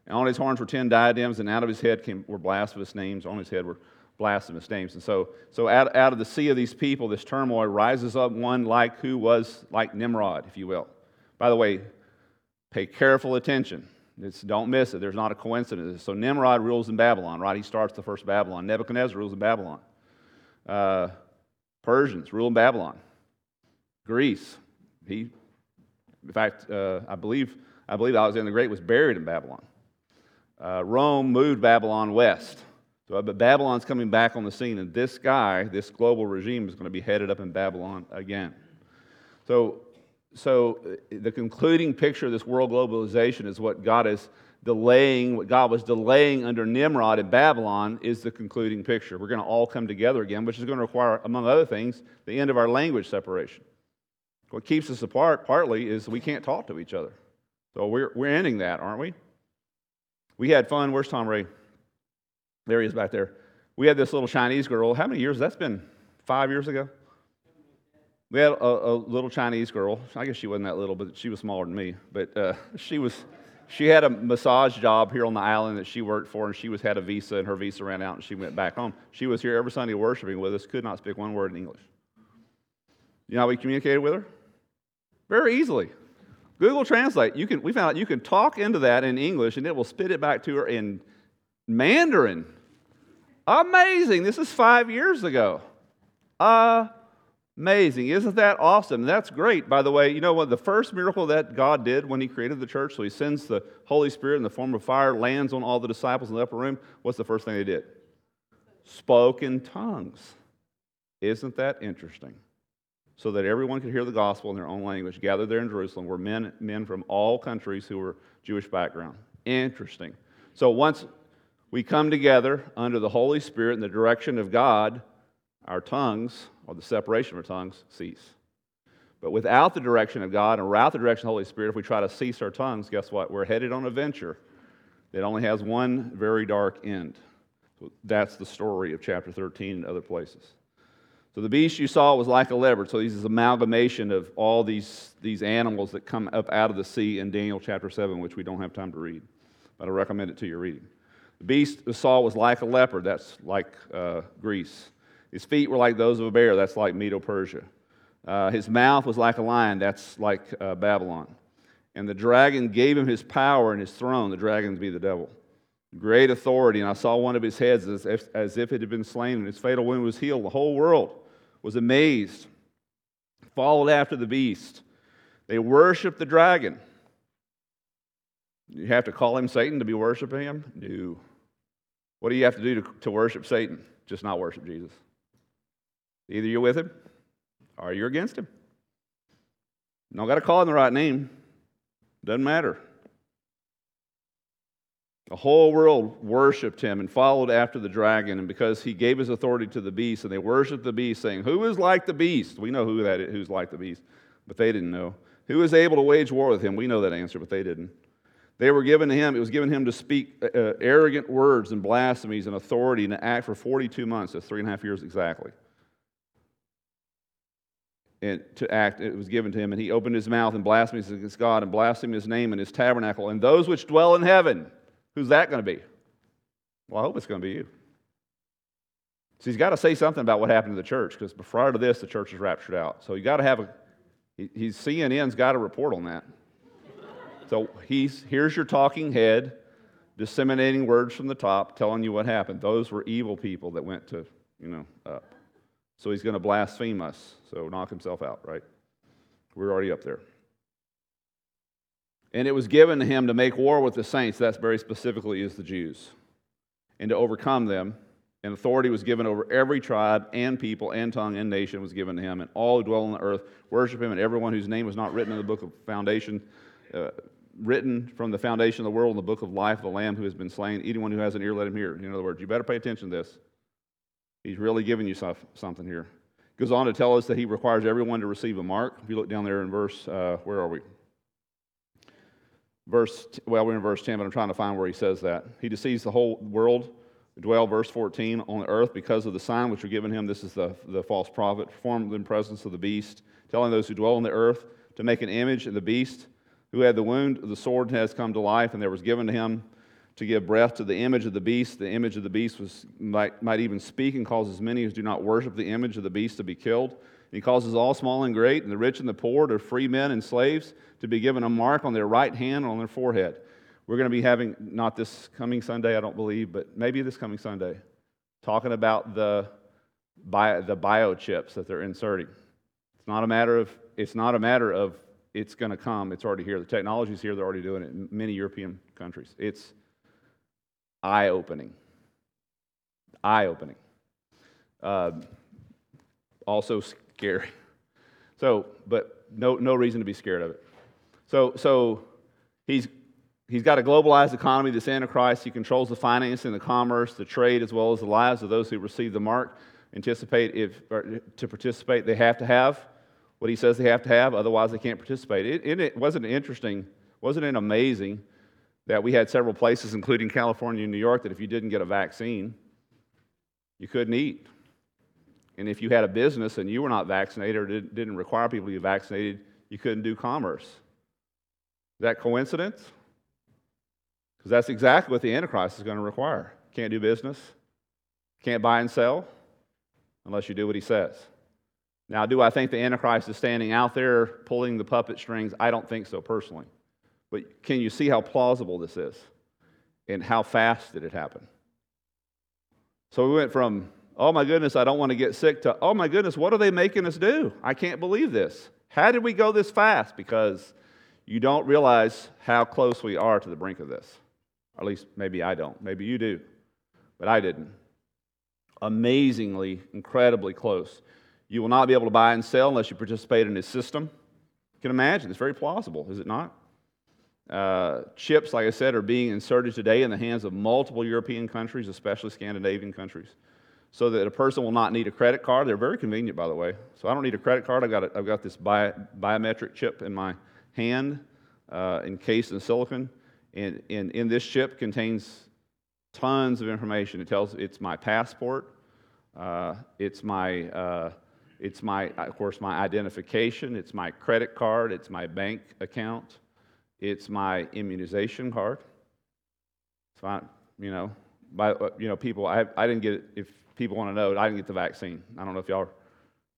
And on his horns were ten diadems, and out of his head came, were blasphemous names. On his head were blasphemous names. And so, so out, out of the sea of these people, this turmoil rises up one like who was like Nimrod, if you will. By the way, pay careful attention. It's, don't miss it. There's not a coincidence. So Nimrod rules in Babylon, right? He starts the first Babylon. Nebuchadnezzar rules in Babylon. Uh, Persians rule in Babylon. Greece, he in fact, uh, I, believe, I believe Alexander the Great was buried in Babylon. Uh, Rome moved Babylon west. So, but Babylon's coming back on the scene, and this guy, this global regime, is going to be headed up in Babylon again. So, so uh, the concluding picture of this world globalization is what God is delaying, what God was delaying under Nimrod in Babylon is the concluding picture. We're going to all come together again, which is going to require, among other things, the end of our language separation. What keeps us apart partly is we can't talk to each other. So we're, we're ending that, aren't we? We had fun. Where's Tom Ray? There he is back there. We had this little Chinese girl. How many years? That's been five years ago. We had a, a little Chinese girl. I guess she wasn't that little, but she was smaller than me. But uh, she was. She had a massage job here on the island that she worked for, and she was had a visa, and her visa ran out, and she went back home. She was here every Sunday worshiping with us. Could not speak one word in English. You know how we communicated with her? Very easily. Google Translate, you can, we found out you can talk into that in English and it will spit it back to her in Mandarin. Amazing. This is five years ago. Amazing. Isn't that awesome? That's great. By the way, you know what? The first miracle that God did when He created the church, so He sends the Holy Spirit in the form of fire, lands on all the disciples in the upper room. What's the first thing they did? Spoke in tongues. Isn't that interesting? so that everyone could hear the gospel in their own language. Gathered there in Jerusalem were men, men from all countries who were Jewish background. Interesting. So once we come together under the Holy Spirit and the direction of God, our tongues, or the separation of our tongues, cease. But without the direction of God and without the direction of the Holy Spirit, if we try to cease our tongues, guess what? We're headed on a venture that only has one very dark end. So that's the story of chapter 13 and other places. So the beast you saw was like a leopard. So this is amalgamation of all these, these animals that come up out of the sea in Daniel chapter 7, which we don't have time to read. But I recommend it to your reading. The beast saw was like a leopard. That's like uh, Greece. His feet were like those of a bear. That's like Medo Persia. Uh, his mouth was like a lion. That's like uh, Babylon. And the dragon gave him his power and his throne. The dragon to be the devil. great authority, and I saw one of his heads as if, as if it had been slain, and his fatal wound was healed. The whole world was amazed, followed after the beast. They worshiped the dragon. You have to call him Satan to be worshiping him? No. What do you have to do to, to worship Satan? Just not worship Jesus. Either you're with him or you're against him. You don't got to call him the right name. Doesn't matter. The whole world worshiped him and followed after the dragon, and because he gave his authority to the beast, and they worshiped the beast, saying, Who is like the beast? We know who that is, who's like the beast, but they didn't know. Who is able to wage war with him? We know that answer, but they didn't. They were given to him, it was given him to speak uh, uh arrogant words and blasphemies and authority and to act for 42 months. That's three and a half years exactly. And to act, it was given to him, and he opened his mouth and blasphemies against God and blasphemed his name and his tabernacle and those which dwell in heaven. Who's that going to be? Well, I hope it's going to be you. So he's got to say something about what happened to the church because prior to this, the church is raptured out. So you got to have a, he's CNN's got to report on that. So he's, here's your talking head disseminating words from the top telling you what happened. Those were evil people that went to, you know, up. So he's going to blaspheme us. So knock himself out, right? We're already up there. And it was given to him to make war with the saints, that's very specifically is the Jews, and to overcome them. And authority was given over every tribe and people and tongue and nation was given to him, and all who dwell on the earth worship him, and everyone whose name was not written in the book of foundation, uh, written from the foundation of the world in the book of life, the Lamb who has been slain. Anyone who has an ear, let him hear. In other words, you better pay attention to this. He's really giving you something here. Goes on to tell us that he requires everyone to receive a mark. If you look down there in verse, uh, where are we? verse, well, we're in verse 10, but I'm trying to find where he says that. He deceives the whole world, dwell, verse 14, on the earth because of the sign which were given him. This is the, the false prophet, formed in presence of the beast, telling those who dwell on the earth to make an image of the beast who had the wound the sword has come to life, and there was given to him to give breath to the image of the beast. The image of the beast was, might, might even speak and causes many who do not worship the image of the beast to be killed. He causes all small and great, and the rich and the poor, to free men and slaves, to be given a mark on their right hand and on their forehead. We're going to be having, not this coming Sunday, I don't believe, but maybe this coming Sunday, talking about the, bio, the biochips that they're inserting. It's not a matter of, it's not a matter of it's going to come, it's already here. The technology's here, they're already doing it in many European countries. It's eye opening. Eye opening. Uh, also scary. So, but no, no reason to be scared of it. So, so he's, he's got a globalized economy, this Antichrist. He controls the finance and the commerce, the trade, as well as the lives of those who receive the mark. Anticipate if, to participate, they have to have what he says they have to have, otherwise they can't participate. It, it, wasn't interesting, wasn't it amazing that we had several places, including California and New York, that if you didn't get a vaccine, you couldn't eat. And if you had a business and you were not vaccinated or didn't require people to be vaccinated, you couldn't do commerce. Is that coincidence? Because that's exactly what the Antichrist is going to require. Can't do business, can't buy and sell unless you do what he says. Now, do I think the Antichrist is standing out there pulling the puppet strings? I don't think so personally. But can you see how plausible this is and how fast did it happen? So we went from oh my goodness, I don't want to get sick, to, oh my goodness, what are they making us do? I can't believe this. How did we go this fast? Because you don't realize how close we are to the brink of this. Or at least maybe I don't. Maybe you do. But I didn't. Amazingly, incredibly close. You will not be able to buy and sell unless you participate in his system. You can imagine. It's very plausible, is it not? Uh, chips, like I said, are being inserted today in the hands of multiple European countries, especially Scandinavian countries so that a person will not need a credit card. They're very convenient, by the way. So I don't need a credit card. I've got, a, I've got this bi- biometric chip in my hand, uh, encased in silicon. And, in this chip contains tons of information. It tells it's my passport, uh, it's my, uh, it's my, of course, my identification, it's my credit card, it's my bank account, it's my immunization card. So you know, by, you know, people, I, I didn't get it, if people want to know, I didn't get the vaccine. I don't know if y'all,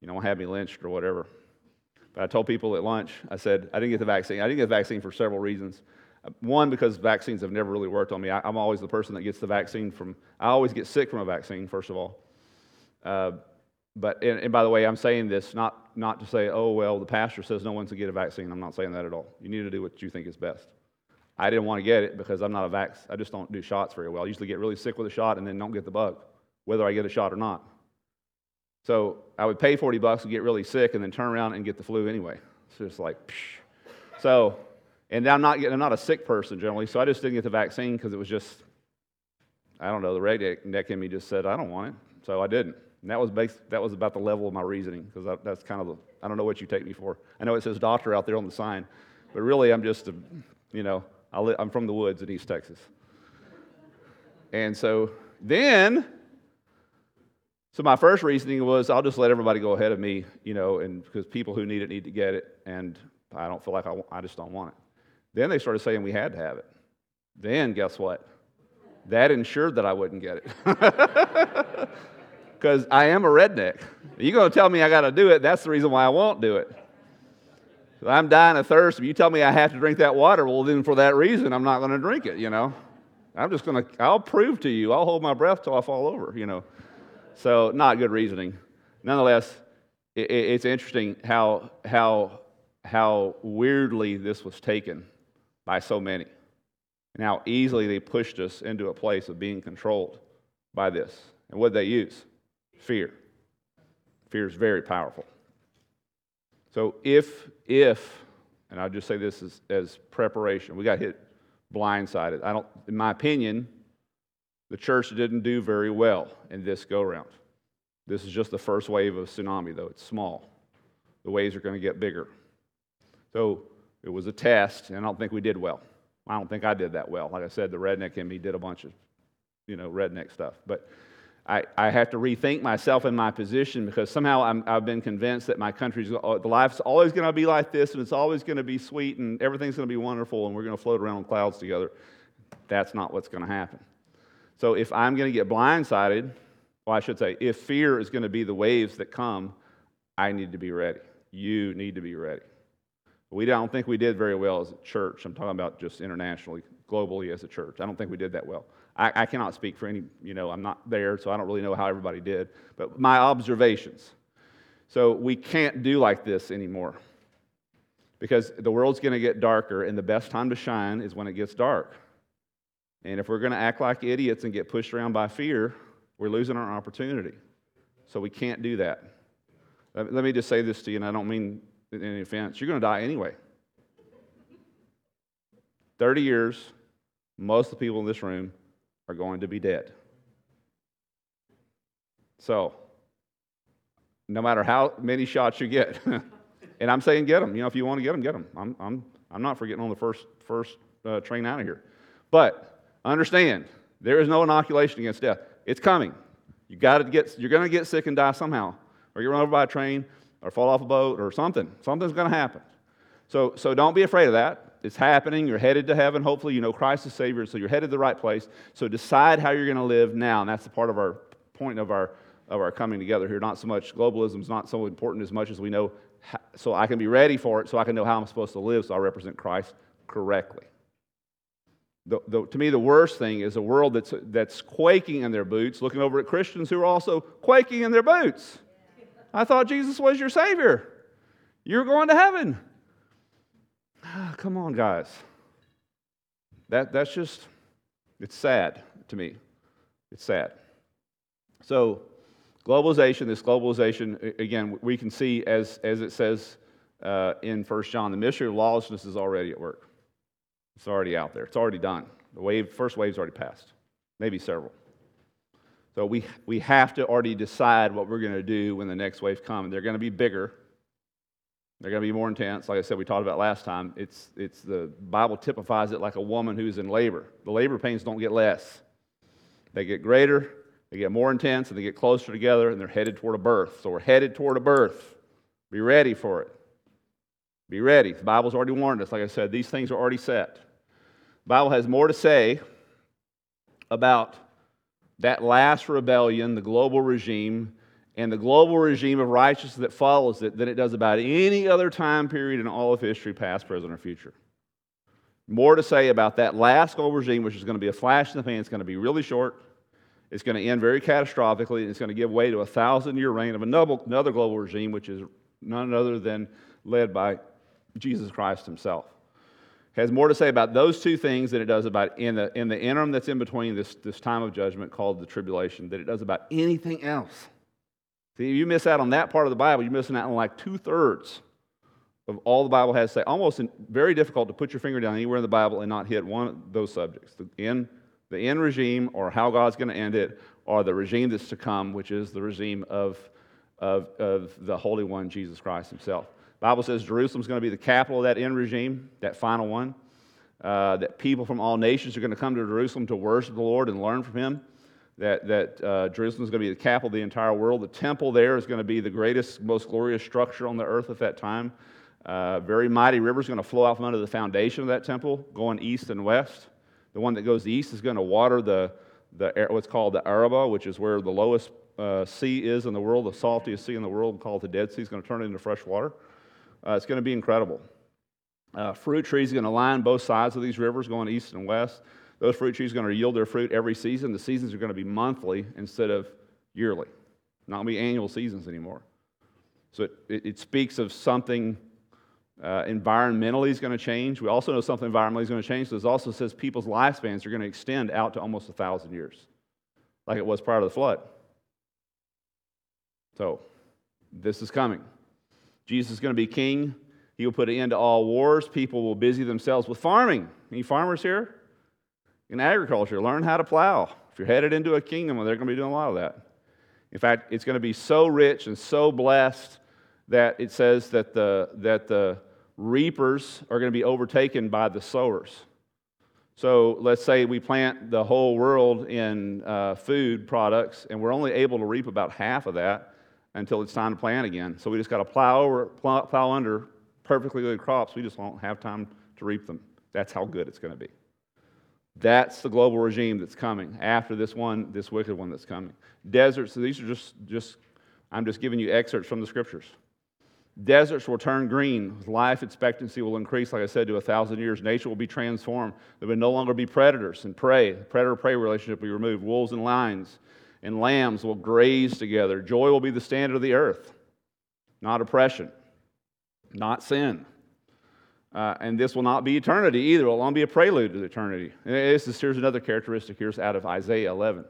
you know, have me lynched or whatever. But I told people at lunch, I said, I didn't get the vaccine. I didn't get the vaccine for several reasons. One, because vaccines have never really worked on me. I, am always the person that gets the vaccine from, I always get sick from a vaccine, first of all. Uh, but, and, and, by the way, I'm saying this not, not to say, oh, well, the pastor says no one's to get a vaccine. I'm not saying that at all. You need to do what you think is best. I didn't want to get it because I'm not a vax. I just don't do shots very well. I usually get really sick with a shot and then don't get the bug, whether I get a shot or not. So I would pay 40 bucks and get really sick and then turn around and get the flu anyway. It's just like, psh. so, and I'm not, I'm not a sick person generally, so I just didn't get the vaccine because it was just, I don't know, the redneck in me just said, I don't want it. So I didn't. And that was, based, that was about the level of my reasoning because that's kind of the, I don't know what you take me for. I know it says doctor out there on the sign, but really I'm just a, you know, I am from the woods in East Texas. And so then, so my first reasoning was I'll just let everybody go ahead of me, you know, and because people who need it need to get it, and I don't feel like I, I just don't want it. Then they started saying we had to have it. Then guess what? That ensured that I wouldn't get it. Because I am a redneck. You're going to tell me I got to do it. That's the reason why I won't do it. I'm dying of thirst. If you tell me I have to drink that water, well, then for that reason, I'm not going to drink it, you know. I'm just going to, I'll prove to you. I'll hold my breath till I fall over, you know. So, not good reasoning. Nonetheless, it, it's interesting how, how, how weirdly this was taken by so many, and how easily they pushed us into a place of being controlled by this. And what they use? Fear. Fear is very powerful. So if, if, and I'll just say this as, as preparation, we got hit blindsided. I don't, in my opinion, the church didn't do very well in this go round. This is just the first wave of tsunami, though. It's small. The waves are going to get bigger. So it was a test, and I don't think we did well. I don't think I did that well. Like I said, the redneck in me did a bunch of, you know, redneck stuff. But I, I have to rethink myself and my position because somehow i have been convinced that my country's uh, the life's always going to be like this and it's always going to be sweet and everything's going to be wonderful and we're going to float around on clouds together. That's not what's going to happen. So if I'm going to get blindsided, well, I should say, if fear is going to be the waves that come, I need to be ready. You need to be ready. We don't think we did very well as a church. I'm talking about just internationally, globally as a church. I don't think we did that well. I, I cannot speak for any, you know, I'm not there, so I don't really know how everybody did, but my observations. So we can't do like this anymore because the world's going to get darker, and the best time to shine is when it gets dark. And if we're going to act like idiots and get pushed around by fear, we're losing our opportunity. So we can't do that. Let me just say this to you, and I don't mean any offense. You're going to die anyway. 30 years, most of the people in this room are going to be dead. So, no matter how many shots you get, and I'm saying get them. You know, if you want to get them, get them. I'm, I'm, I'm not forgetting on the first, first uh, train out of here. But understand, there is no inoculation against death. It's coming. You got to get, you're going to get sick and die somehow, or you run over by a train, or fall off a boat, or something. Something's going to happen. So, so don't be afraid of that. It's happening. You're headed to heaven. Hopefully, you know Christ is Savior, so you're headed to the right place. So decide how you're going to live now. And that's the part of our point of our, of our coming together here. Not so much, globalism is not so important as much as we know, how, so I can be ready for it, so I can know how I'm supposed to live, so I represent Christ correctly. The, the, to me, the worst thing is a world that's, that's quaking in their boots, looking over at Christians who are also quaking in their boots. I thought Jesus was your Savior. You're going to heaven. Come on, guys. That, that's just, it's sad to me. It's sad. So, globalization, this globalization, again, we can see as, as it says uh, in 1 John, the mystery of lawlessness is already at work. It's already out there, it's already done. The wave, first wave's already passed, maybe several. So, we, we have to already decide what we're going to do when the next wave comes. They're going to be bigger, they're going to be more intense. Like I said, we talked about last time. It's, it's the Bible typifies it like a woman who's in labor. The labor pains don't get less, they get greater, they get more intense, and they get closer together, and they're headed toward a birth. So we're headed toward a birth. Be ready for it. Be ready. The Bible's already warned us. Like I said, these things are already set. The Bible has more to say about that last rebellion, the global regime, and the global regime of righteousness that follows it than it does about any other time period in all of history, past, present, or future. more to say about that last global regime, which is going to be a flash in the pan. It's going to be really short. It's going to end very catastrophically, and it's going to give way to a thousand year reign of another global regime, which is none other than led by Jesus Christ himself. Has more to say about those two things than it does about in the, in the interim that's in between this, this time of judgment called the tribulation, than it does about anything else. See, you miss out on that part of the Bible, you're missing out on like two thirds of all the Bible has to say. Almost in, very difficult to put your finger down anywhere in the Bible and not hit one of those subjects the end, the end regime, or how God's going to end it, or the regime that's to come, which is the regime of, of, of the Holy One, Jesus Christ Himself. The Bible says Jerusalem's going to be the capital of that end regime, that final one. Uh, that people from all nations are going to come to Jerusalem to worship the Lord and learn from Him that, that uh, Jerusalem is going to be the capital of the entire world. The temple there is going to be the greatest, most glorious structure on the earth at that time. Uh, very mighty rivers going to flow out from under the foundation of that temple, going east and west. The one that goes east is going to water the, the what's called the Arabah, which is where the lowest uh, sea is in the world, the saltiest sea in the world, called the Dead Sea. Is going to turn it into fresh water. Uh, it's going to be incredible. Uh, fruit trees are going to line both sides of these rivers, going east and west. Those fruit trees are going to yield their fruit every season. The seasons are going to be monthly instead of yearly, not be annual seasons anymore. So it, it, it speaks of something uh, environmentally is going to change. We also know something environmentally is going to change. So it also says people's lifespans are going to extend out to almost a thousand years, like it was prior to the flood. So this is coming. Jesus is going to be king. He will put an end to all wars. People will busy themselves with farming. Any farmers here? In agriculture. Learn how to plow. If you're headed into a kingdom, well, they're going to be doing a lot of that. In fact, it's going to be so rich and so blessed that it says that the, that the reapers are going to be overtaken by the sowers. So let's say we plant the whole world in uh, food products, and we're only able to reap about half of that until it's time to plant again. So we just got to plow over, plow, plow under perfectly good crops. We just won't have time to reap them. That's how good it's going to be. That's the global regime that's coming after this one, this wicked one that's coming. Deserts, so these are just, just I'm just giving you excerpts from the scriptures. Deserts will turn green. Life expectancy will increase, like I said, to a thousand years. Nature will be transformed. There will no longer be predators and prey. Predator prey relationship will be removed. Wolves and lions and lambs will graze together. Joy will be the standard of the earth, not oppression, not sin. Uh, and this will not be eternity either. It will only be a prelude to eternity. This is, here's another characteristic. Here's out of Isaiah 11.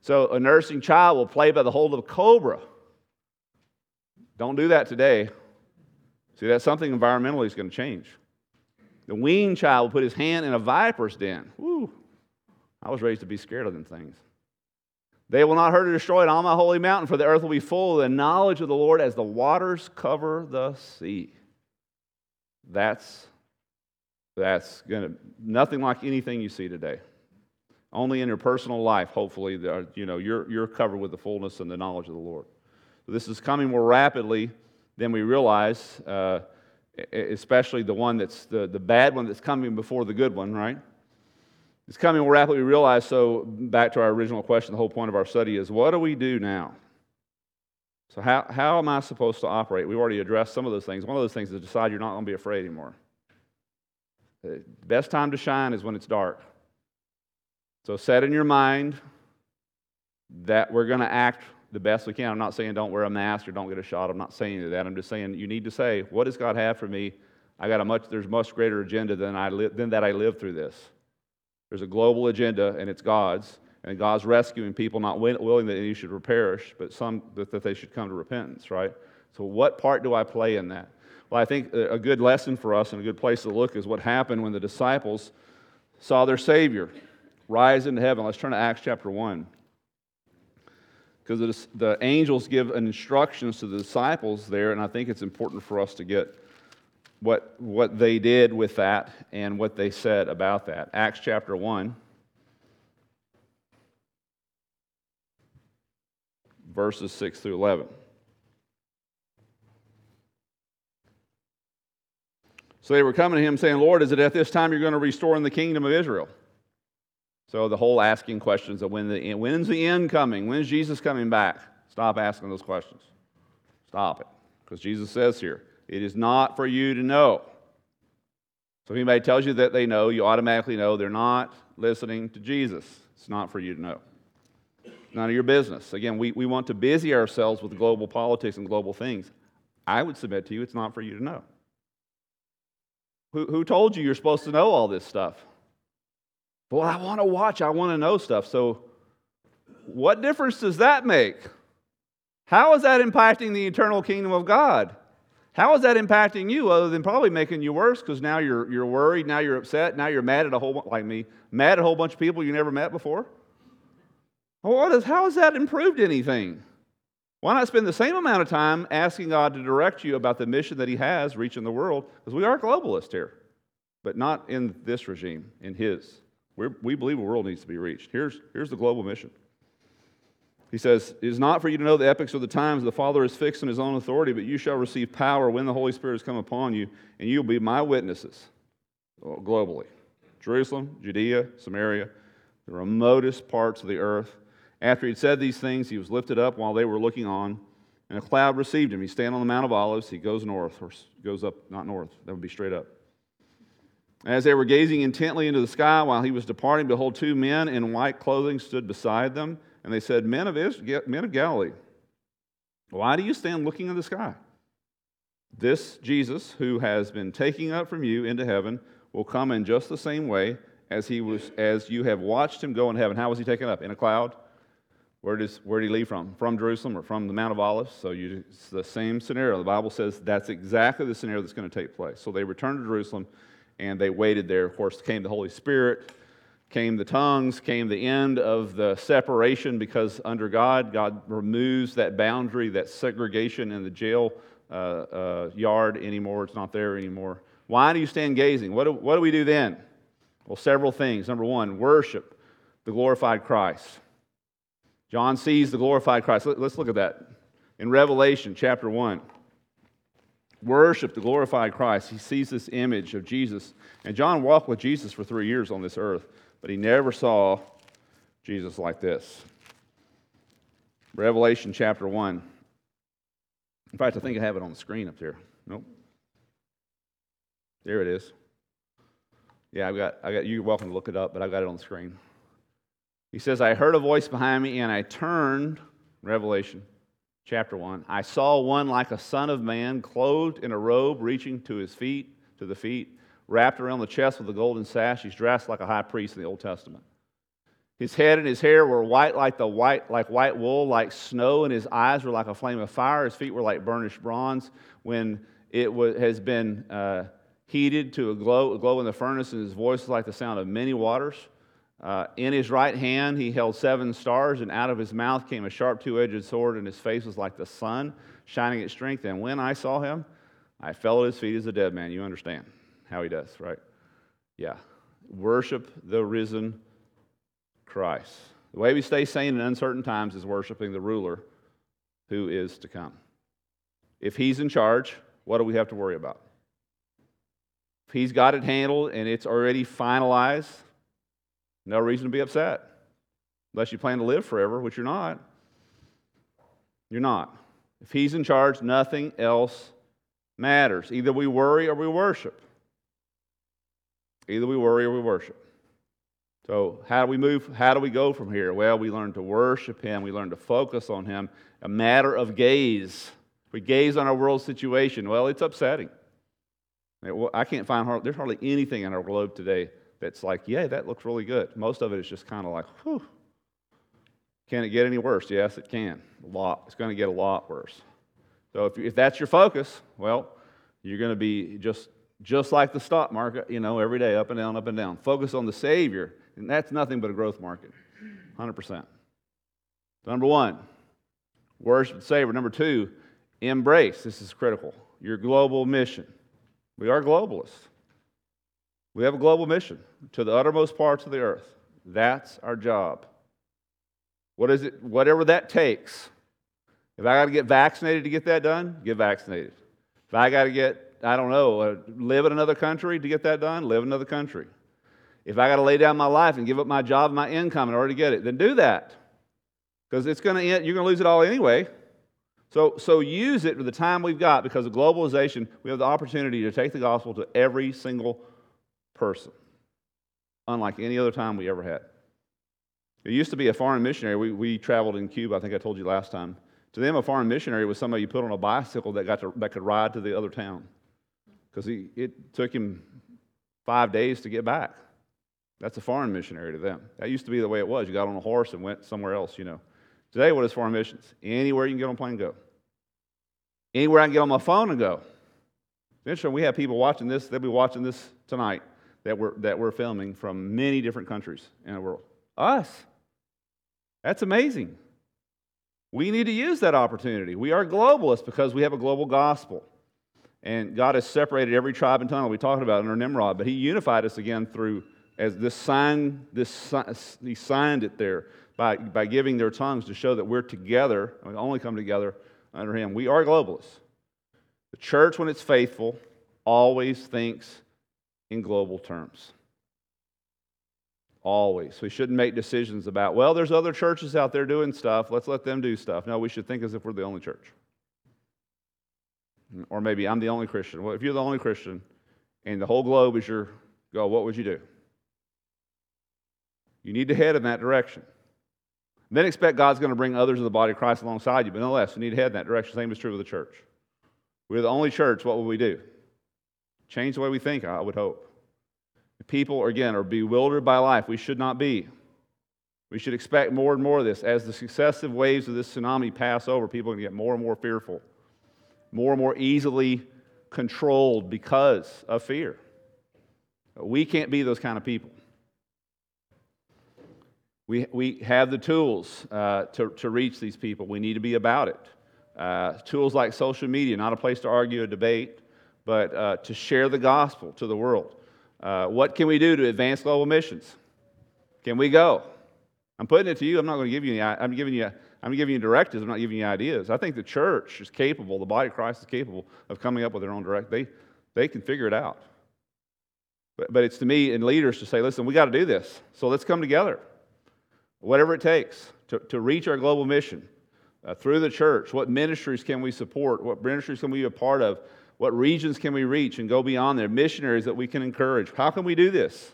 So a nursing child will play by the hold of a cobra. Don't do that today. See, that's something environmentally is going to change. The weaned child will put his hand in a viper's den. Woo! I was raised to be scared of them things. They will not hurt or destroy it on my holy mountain, for the earth will be full of the knowledge of the Lord as the waters cover the sea. That's, that's going to, nothing like anything you see today. Only in your personal life, hopefully, you know, you're, you're covered with the fullness and the knowledge of the Lord. This is coming more rapidly than we realize, uh, especially the one that's the, the bad one that's coming before the good one, right? It's coming more rapidly, we realize. So, back to our original question, the whole point of our study is what do we do now? So, how, how am I supposed to operate? We've already addressed some of those things. One of those things is decide you're not going to be afraid anymore. The best time to shine is when it's dark. So, set in your mind that we're going to act the best we can. I'm not saying don't wear a mask or don't get a shot. I'm not saying that. I'm just saying you need to say, what does God have for me? I got a much, there's much greater agenda than, I li- than that I live through this. There's a global agenda, and it's God's. And God's rescuing people, not willing that any should perish, but some that, they should come to repentance, right? So, what part do I play in that? Well, I think a good lesson for us and a good place to look is what happened when the disciples saw their Savior rise into heaven. Let's turn to Acts chapter 1. Because the angels give instructions to the disciples there, and I think it's important for us to get what, what they did with that and what they said about that. Acts chapter 1. Verses 6 through 11. So they were coming to him saying, Lord, is it at this time you're going to restore in the kingdom of Israel? So the whole asking questions of when the, when's the end coming? When's Jesus coming back? Stop asking those questions. Stop it. Because Jesus says here, it is not for you to know. So if anybody tells you that they know, you automatically know they're not listening to Jesus. It's not for you to know. None of your business. Again, we, we want to busy ourselves with global politics and global things. I would submit to you, it's not for you to know. Who, who told you you're supposed to know all this stuff? Well, I want to watch, I want to know stuff. So, what difference does that make? How is that impacting the eternal kingdom of God? How is that impacting you other than probably making you worse because now you're, you're worried, now you're upset, now you're mad at a whole like me, mad at a whole bunch of people you never met before? Well, how has that improved anything? Why not spend the same amount of time asking God to direct you about the mission that He has reaching the world? Because we are globalists here, but not in this regime, in His. We're, we believe the world needs to be reached. Here's, here's the global mission. He says, It is not for you to know the epochs or the times the Father is fixed in His own authority, but you shall receive power when the Holy Spirit has come upon you, and you will be my witnesses uh, globally Jerusalem, Judea, Samaria, the remotest parts of the earth. After he'd said these things, he was lifted up while they were looking on, and a cloud received him. He stand on the Mount of Olives. He goes north, or goes up, not north, that would be straight up. As they were gazing intently into the sky while he was departing, behold, two men in white clothing stood beside them, and they said, Men of, Israel, men of Galilee, why do you stand looking in the sky? This Jesus, who has been taken up from you into heaven, will come in just the same way as he was as you have watched him go in heaven. How was he taken up? In a cloud? Where, does, where did he leave from? From Jerusalem or from the Mount of Olives? So you, it's the same scenario. The Bible says that's exactly the scenario that's going to take place. So they returned to Jerusalem and they waited there. Of course, came the Holy Spirit, came the tongues, came the end of the separation because under God, God removes that boundary, that segregation in the jail uh, uh, yard anymore. It's not there anymore. Why do you stand gazing? What do, what do we do then? Well, several things. Number one, worship the glorified Christ. John sees the glorified Christ. Let's look at that. In Revelation chapter 1, worship the glorified Christ. He sees this image of Jesus. And John walked with Jesus for three years on this earth, but he never saw Jesus like this. Revelation chapter 1. In fact, I think I have it on the screen up there. Nope. There it is. Yeah, I've got, I got, you're welcome to look it up, but I've got it on the screen. He says, I heard a voice behind me, and I turned, Revelation chapter 1. I saw one like a son of man, clothed in a robe reaching to his feet, to the feet, wrapped around the chest with a golden sash. He's dressed like a high priest in the Old Testament. His head and his hair were white like the white, like white wool, like snow, and his eyes were like a flame of fire. His feet were like burnished bronze. When it was, has been uh, heated to a glow, a glow in the furnace, and his voice is like the sound of many waters. Uh, in his right hand he held seven stars, and out of his mouth came a sharp two edged sword, and his face was like the sun, shining its strength. And when I saw him, I fell at his feet as a dead man. You understand how he does, right? Yeah. Worship the risen Christ. The way we stay sane in uncertain times is worshiping the ruler who is to come. If he's in charge, what do we have to worry about? If he's got it handled and it's already finalized, no reason to be upset. Unless you plan to live forever, which you're not. You're not. If He's in charge, nothing else matters. Either we worry or we worship. Either we worry or we worship. So, how do we move? How do we go from here? Well, we learn to worship Him, we learn to focus on Him. A matter of gaze. We gaze on our world situation. Well, it's upsetting. I can't find, there's hardly anything in our globe today that's like, yeah, that looks really good. Most of it is just kind of like, whew. Can it get any worse? Yes, it can. A lot. It's going to get a lot worse. So if, if that's your focus, well, you're going to be just just like the stock market, you know, every day up and down, up and down. Focus on the Savior, and that's nothing but a growth market, 100%. Number one, worship the Savior. Number two, embrace. This is critical. Your global mission. We are globalists. We have a global mission to the uttermost parts of the earth. That's our job. What is it? Whatever that takes. If I got to get vaccinated to get that done, get vaccinated. If I got to get, I don't know, uh, live in another country to get that done, live in another country. If I got to lay down my life and give up my job and my income in order to get it, then do that. Because it's going to you're going to lose it all anyway. So, so use it for the time we've got because of globalization. We have the opportunity to take the gospel to every single person, unlike any other time we ever had. It used to be a foreign missionary. We, we traveled in Cuba, I think I told you last time. To them, a foreign missionary was somebody you put on a bicycle that, got to, that could ride to the other town. Because it took him five days to get back. That's a foreign missionary to them. That used to be the way it was. You got on a horse and went somewhere else, you know. Today, what is foreign missions? Anywhere you can get on a plane, go. Anywhere I can get on my phone and go. Interesting, we have people watching this, they'll be watching this tonight that we're, that we're filming from many different countries in the world. Us. That's amazing. We need to use that opportunity. We are globalists because we have a global gospel. And God has separated every tribe and tongue we talked about under Nimrod, but He unified us again through as this sign, this He signed it there by, by giving their tongues to show that we're together, we only come together under Him. We are globalists. The church, when it's faithful, always thinks in global terms. Always. We shouldn't make decisions about, well, there's other churches out there doing stuff. Let's let them do stuff. No, we should think as if we're the only church. Or maybe I'm the only Christian. Well, if you're the only Christian and the whole globe is your goal, what would you do? You need to head in that direction. Then expect God's going to bring others of the body of Christ alongside you, but nonetheless, you need to head in that direction. Same is true with the church. We're the only church, what will we do? Change the way we think, I would hope. People, again, are bewildered by life. We should not be. We should expect more and more of this. As the successive waves of this tsunami pass over, people are going to get more and more fearful, more and more easily controlled because of fear. We can't be those kind of people. We, we have the tools uh, to, to reach these people. We need to be about it. Uh, tools like social media, not a place to argue or debate, but uh, to share the gospel to the world. Uh, what can we do to advance global missions? Can we go? I'm putting it to you. I'm not going to give you any, I'm giving you, I'm giving you directives. I'm not giving you ideas. I think the church is capable, the body of Christ is capable of coming up with their own direct. They, they can figure it out. But, but it's to me and leaders to say, listen, we got to do this. So let's come together. Whatever it takes to, to reach our global mission uh, through the church. What ministries can we support? What ministries can we be a part of? What regions can we reach and go beyond there? Missionaries that we can encourage. How can we do this?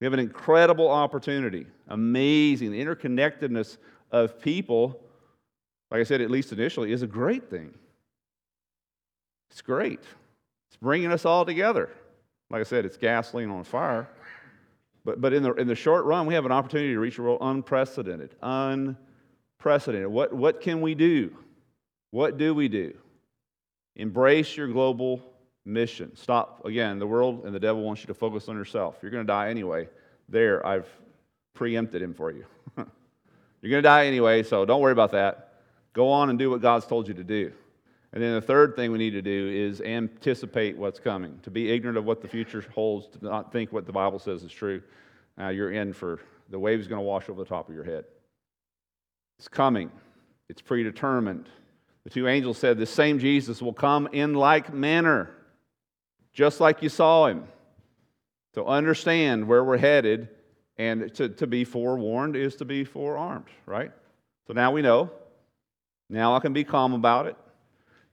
We have an incredible opportunity. Amazing. The interconnectedness of people, like I said, at least initially, is a great thing. It's great. It's bringing us all together. Like I said, it's gasoline on fire. But, but in, the, in the short run, we have an opportunity to reach a world unprecedented. Unprecedented. What, what can we do? What do we do? Embrace your global mission. Stop. Again, the world and the devil wants you to focus on yourself. You're going to die anyway. There, I've preempted him for you. You're going to die anyway, so don't worry about that. Go on and do what God's told you to do. And then the third thing we need to do is anticipate what's coming. To be ignorant of what the future holds, to not think what the Bible says is true. Uh, you're in for the wave's going to wash over the top of your head. It's coming, it's predetermined. The two angels said, The same Jesus will come in like manner, just like you saw him. To understand where we're headed and to, to be forewarned is to be forearmed, right? So now we know. Now I can be calm about it.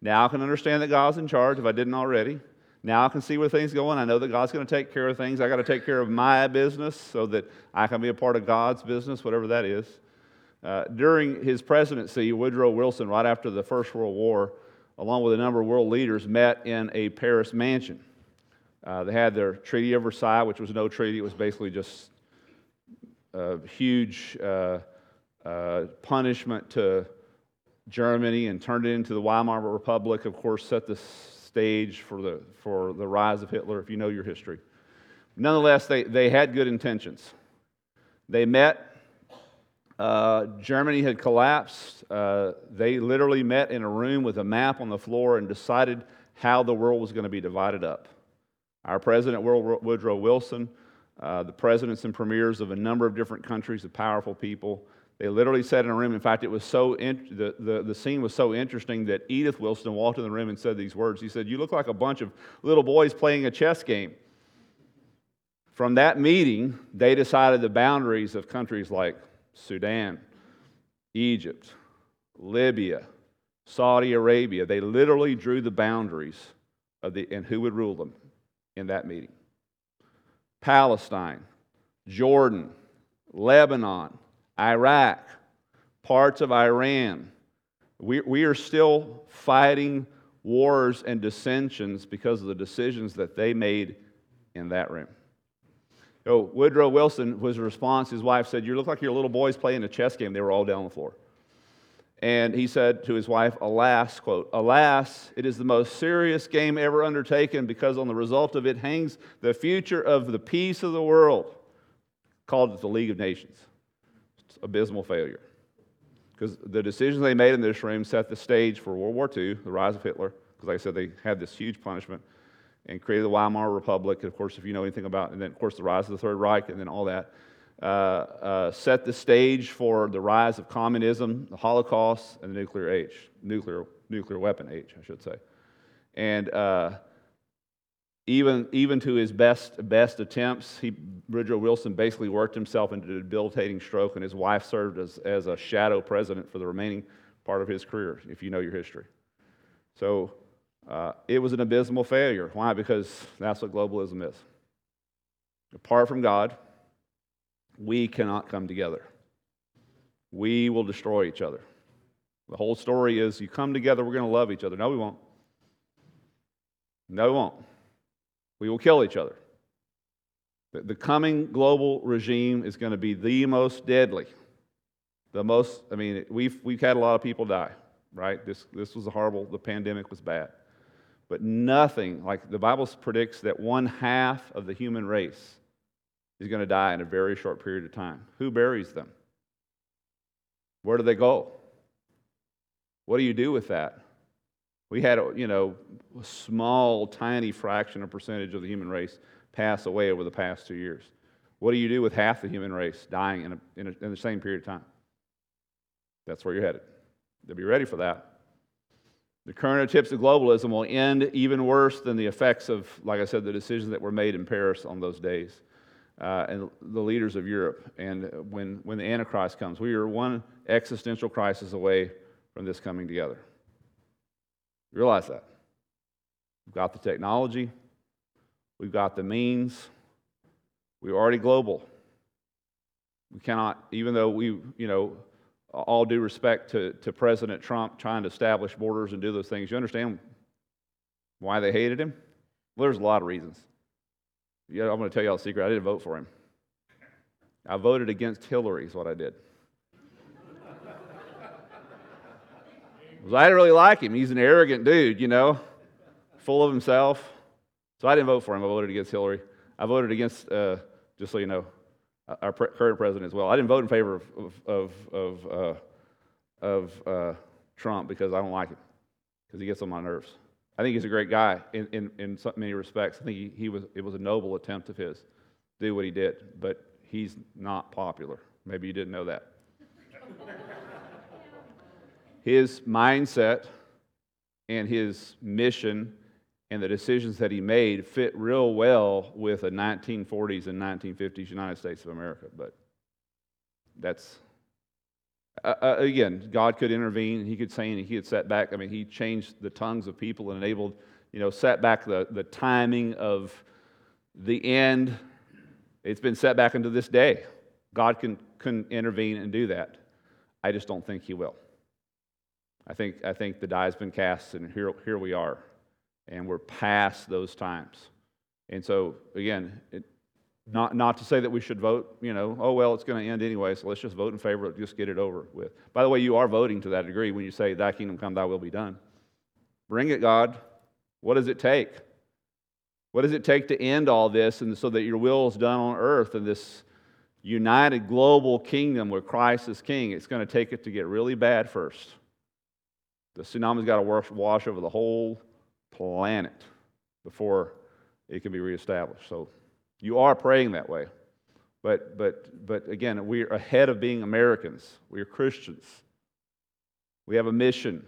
Now I can understand that God's in charge if I didn't already. Now I can see where things are going. I know that God's going to take care of things. I got to take care of my business so that I can be a part of God's business, whatever that is. Uh, during his presidency, Woodrow Wilson, right after the First World War, along with a number of world leaders, met in a Paris mansion. Uh, they had their Treaty of Versailles, which was no treaty, it was basically just a huge uh, uh, punishment to Germany and turned it into the Weimar Republic, of course, set the stage for the, for the rise of Hitler, if you know your history. Nonetheless, they, they had good intentions. They met uh, Germany had collapsed. Uh, they literally met in a room with a map on the floor and decided how the world was going to be divided up. Our president, Woodrow Wilson, uh, the presidents and premiers of a number of different countries, of powerful people, they literally sat in a room. In fact, it was so in, the, the, the scene was so interesting that Edith Wilson walked in the room and said these words. He said, You look like a bunch of little boys playing a chess game. From that meeting, they decided the boundaries of countries like Sudan, Egypt, Libya, Saudi Arabia. They literally drew the boundaries of the, and who would rule them in that meeting. Palestine, Jordan, Lebanon, Iraq, parts of Iran. We, we are still fighting wars and dissensions because of the decisions that they made in that room. So Woodrow Wilson was a response. His wife said, "You look like your little boys playing a chess game." They were all down on the floor. And he said to his wife, Alas, quote, Alas, it is the most serious game ever undertaken because on the result of it hangs the future of the peace of the world. Called it the League of Nations. It's abysmal failure. Because the decisions they made in this room set the stage for World War II, the rise of Hitler, because like I said, they had this huge punishment and created the Weimar Republic. And of course, if you know anything about, and then of course the rise of the Third Reich, and then all that. Uh, uh, set the stage for the rise of communism, the Holocaust, and the nuclear age, nuclear, nuclear weapon age, I should say. And uh, even, even to his best, best attempts, he, Woodrow Wilson basically worked himself into a debilitating stroke, and his wife served as, as a shadow president for the remaining part of his career, if you know your history. So uh, it was an abysmal failure. Why? Because that's what globalism is. Apart from God, we cannot come together. We will destroy each other. The whole story is you come together, we're going to love each other. No, we won't. No, we won't. We will kill each other. The, coming global regime is going to be the most deadly. The most, I mean, we've, we've had a lot of people die, right? This, this was a horrible, the pandemic was bad. But nothing, like the Bible predicts that one half of the human race is going to die in a very short period of time. Who buries them? Where do they go? What do you do with that? We had, you know, a small, tiny fraction of percentage of the human race pass away over the past two years. What do you do with half the human race dying in, a, in, a, in the same period of time? That's where you're headed. To be ready for that. The current tips of globalism will end even worse than the effects of, like I said, the decisions that were made in Paris on those days uh, and the leaders of Europe. And when, when the Antichrist comes, we are one existential crisis away from this coming together. Realize that. We've got the technology, we've got the means, we're already global. We cannot, even though we, you know, all due respect to, to President Trump trying to establish borders and do those things, you understand why they hated him? Well, there's a lot of reasons. Yeah, I'm going to tell y'all a secret. I didn't vote for him. I voted against Hillary, is what I did. I didn't really like him. He's an arrogant dude, you know, full of himself. So I didn't vote for him. I voted against Hillary. I voted against, uh, just so you know, our pre- current president as well. I didn't vote in favor of, of, of, uh, of uh, Trump because I don't like him, because he gets on my nerves. I think he's a great guy in, in, in so many respects. I think he, he was, it was a noble attempt of his to do what he did, but he's not popular. Maybe you didn't know that. his mindset and his mission and the decisions that he made fit real well with a 1940s and 1950s United States of America, but that's uh, uh, again, God could intervene. He could say, and he could set back. I mean, he changed the tongues of people and enabled, you know, set back the, the timing of the end. It's been set back into this day. God can, can intervene and do that. I just don't think he will. I think, I think the die has been cast, and here, here we are. And we're past those times. And so, again, it, not, not to say that we should vote, you know, oh, well, it's going to end anyway, so let's just vote in favor just get it over with. By the way, you are voting to that degree when you say, Thy kingdom come, thy will be done. Bring it, God. What does it take? What does it take to end all this and so that your will is done on earth in this united global kingdom where Christ is king? It's going to take it to get really bad first. The tsunami's got to wash over the whole planet before it can be reestablished. So, you are praying that way. But, but, but again, we're ahead of being Americans. We are Christians. We have a mission.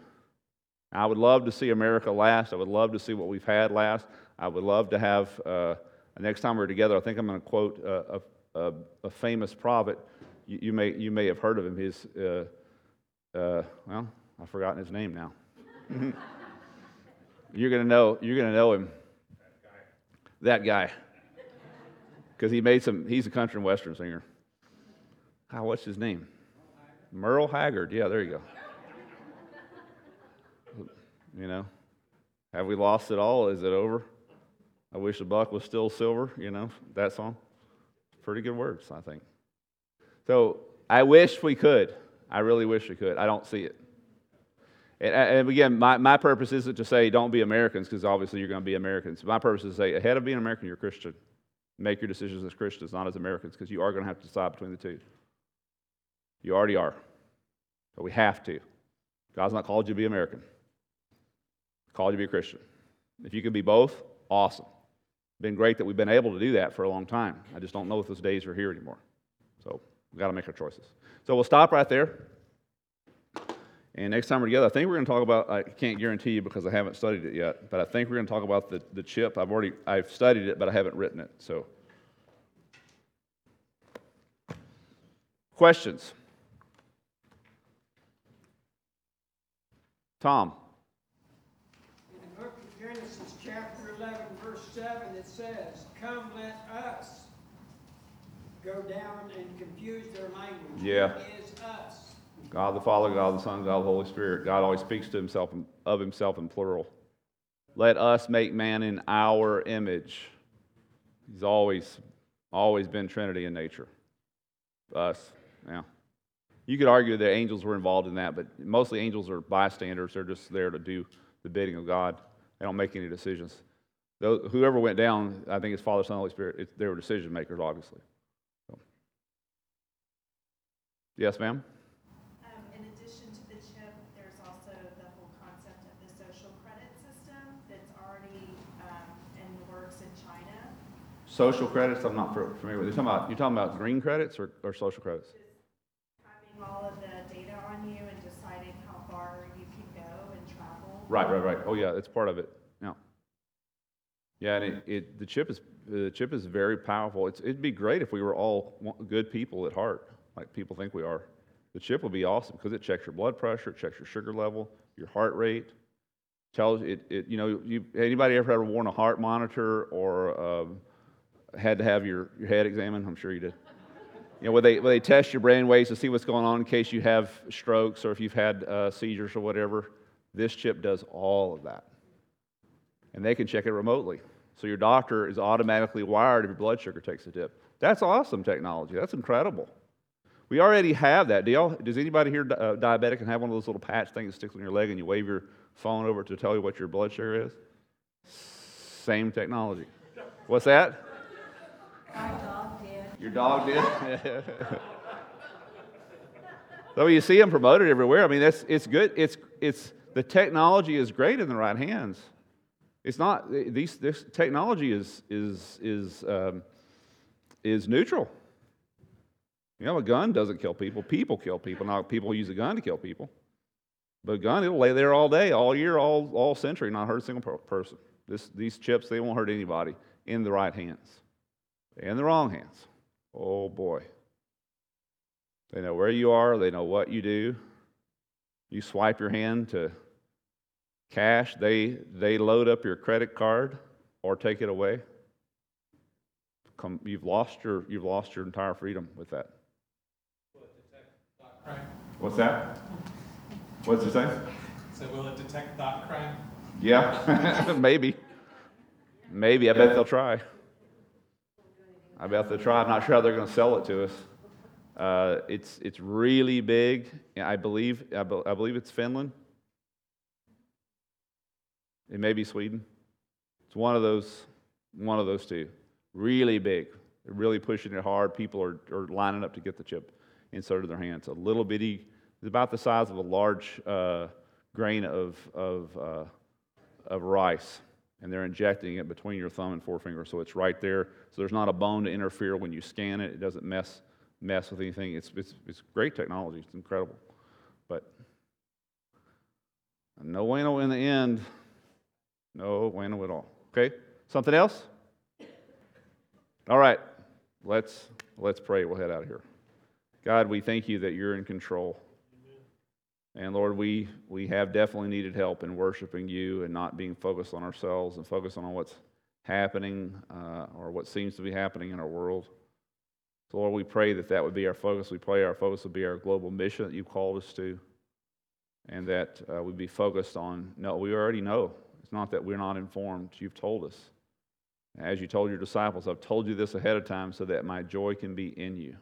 I would love to see America last. I would love to see what we've had last. I would love to have, uh, next time we're together, I think I'm going to quote a, a, a, famous prophet. You, you, may, you may have heard of him. He's, uh, uh, well, I've forgotten his name now. you're going to know, you're going to know him. That guy. Because he made some, he's a country and western singer. Ah, what's his name? Merle Haggard. Yeah, there you go. You know, have we lost it all? Is it over? I wish the buck was still silver, you know, that song. Pretty good words, I think. So I wish we could. I really wish we could. I don't see it. And, again, my, my purpose isn't to say don't be Americans, because obviously you're going to be Americans. My purpose is to say ahead of being American, you're a Christian. Make your decisions as Christians, not as Americans, because you are going to have to decide between the two. You already are. But we have to. God's not called you to be American. called you to be a Christian. If you can be both, awesome. Been great that we've been able to do that for a long time. I just don't know if those days are here anymore. So we've got to make our choices. So we'll stop right there. And next time we're together, I think we're going to talk about, I can't guarantee you because I haven't studied it yet, but I think we're going to talk about the, the chip. I've already, I've studied it, but I haven't written it. So, questions? Tom.
In the book of Genesis, chapter 11, verse 7, it says, Come, let us go down and confuse their language.
Yeah.
Who is us?
God the Father, God the Son, God the Holy Spirit. God always speaks to himself of himself in plural. Let us make man in our image. He's always, always been Trinity in nature. Us, yeah. You could argue that angels were involved in that, but mostly angels are bystanders. They're just there to do the bidding of God. They don't make any decisions. Whoever went down, I think it's Father, Son, Holy Spirit, it, they were decision makers, obviously. So. Yes, ma'am?
Um, in addition to the chip, there's also the whole concept of the social credit system that's already, um, in the works in China.
Social credits, I'm not familiar with. You're talking about, you're talking about green credits or, or social credits?
Just having all of the data on you and deciding how far you can go and travel.
Right, right, right. Oh, yeah, it's part of it. Yeah. Yeah, and it, it the chip is the chip is very powerful. It's, it'd be great if we were all good people at heart, like people think we are. The chip would be awesome because it checks your blood pressure, it checks your sugar level, your heart rate, tells it. it you know, you anybody ever had worn a heart monitor or um, had to have your, your head examined? I'm sure you did. You know, where they, where they test your brain waves to see what's going on in case you have strokes or if you've had uh, seizures or whatever. This chip does all of that. And they can check it remotely. So your doctor is automatically wired if your blood sugar takes a dip. That's awesome technology. That's incredible. We already have that. Do y'all, does anybody here uh, diabetic and have one of those little patch things that sticks on your leg and you wave your phone over to tell you what your blood sugar is? Same technology. What's that?
My dog did.
Your dog did? so you see them promoted everywhere. I mean, that's, it's good. It's, it's, the technology is great in the right hands. It's not, these, this technology is, is, is, um, is neutral. You know, a gun doesn't kill people. People kill people. Now, people use a gun to kill people. But a gun, it'll lay there all day, all year, all, all century, not hurt a single per- person. This, these chips, they won't hurt anybody in the right hands. In the wrong hands. Oh boy. They know where you are, they know what you do. You swipe your hand to cash, they, they load up your credit card or take it away. Come, you've, lost your, you've lost your entire freedom with that. What's that? What's it say?
So will it detect thought crime?
Yeah, maybe. Maybe. I bet they'll try. I they'll try. I'm not sure how they're going to sell it to us. Uh, it's, it's really big. I believe, I, be, I believe it's Finland. It may be Sweden. It's one of those, one of those two. Really big. They're really pushing it hard. People are, are lining up to get the chip inserted in their hands. A little bitty, it's about the size of a large uh, grain of, of, uh, of rice. And they're injecting it between your thumb and forefinger. So it's right there. So there's not a bone to interfere when you scan it. It doesn't mess, mess with anything. It's, it's, it's great technology. It's incredible. But no bueno in the end. No bueno at all. Okay? Something else? All right. Let's, let's pray. We'll head out of here. God, we thank you that you're in control. And Lord, we, we have definitely needed help in worshiping you and not being focused on ourselves and focused on what's happening uh, or what seems to be happening in our world. So, Lord, we pray that that would be our focus. We pray our focus would be our global mission that you've called us to, and that uh, we'd be focused on no, we already know. It's not that we're not informed. You've told us. As you told your disciples, I've told you this ahead of time so that my joy can be in you.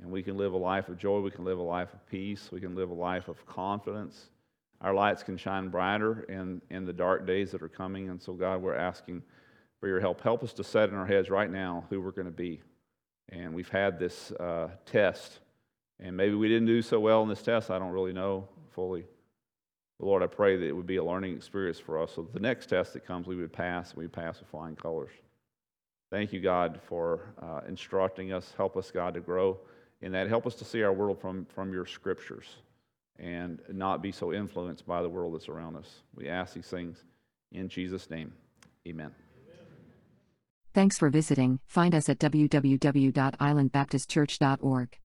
And we can live a life of joy. We can live a life of peace. We can live a life of confidence. Our lights can shine brighter in, in the dark days that are coming. And so, God, we're asking for your help. Help us to set in our heads right now who we're going to be. And we've had this uh, test. And maybe we didn't do so well in this test. I don't really know fully. But Lord, I pray that it would be a learning experience for us. So the next test that comes, we would pass, and we pass with flying colors. Thank you, God, for uh, instructing us. Help us, God, to grow in that. Help us to see our world from, from your scriptures and not be so influenced by the world that's around us. We ask these things in Jesus' name. Amen.
Thanks for visiting. Find us at www.islandbaptistchurch.org.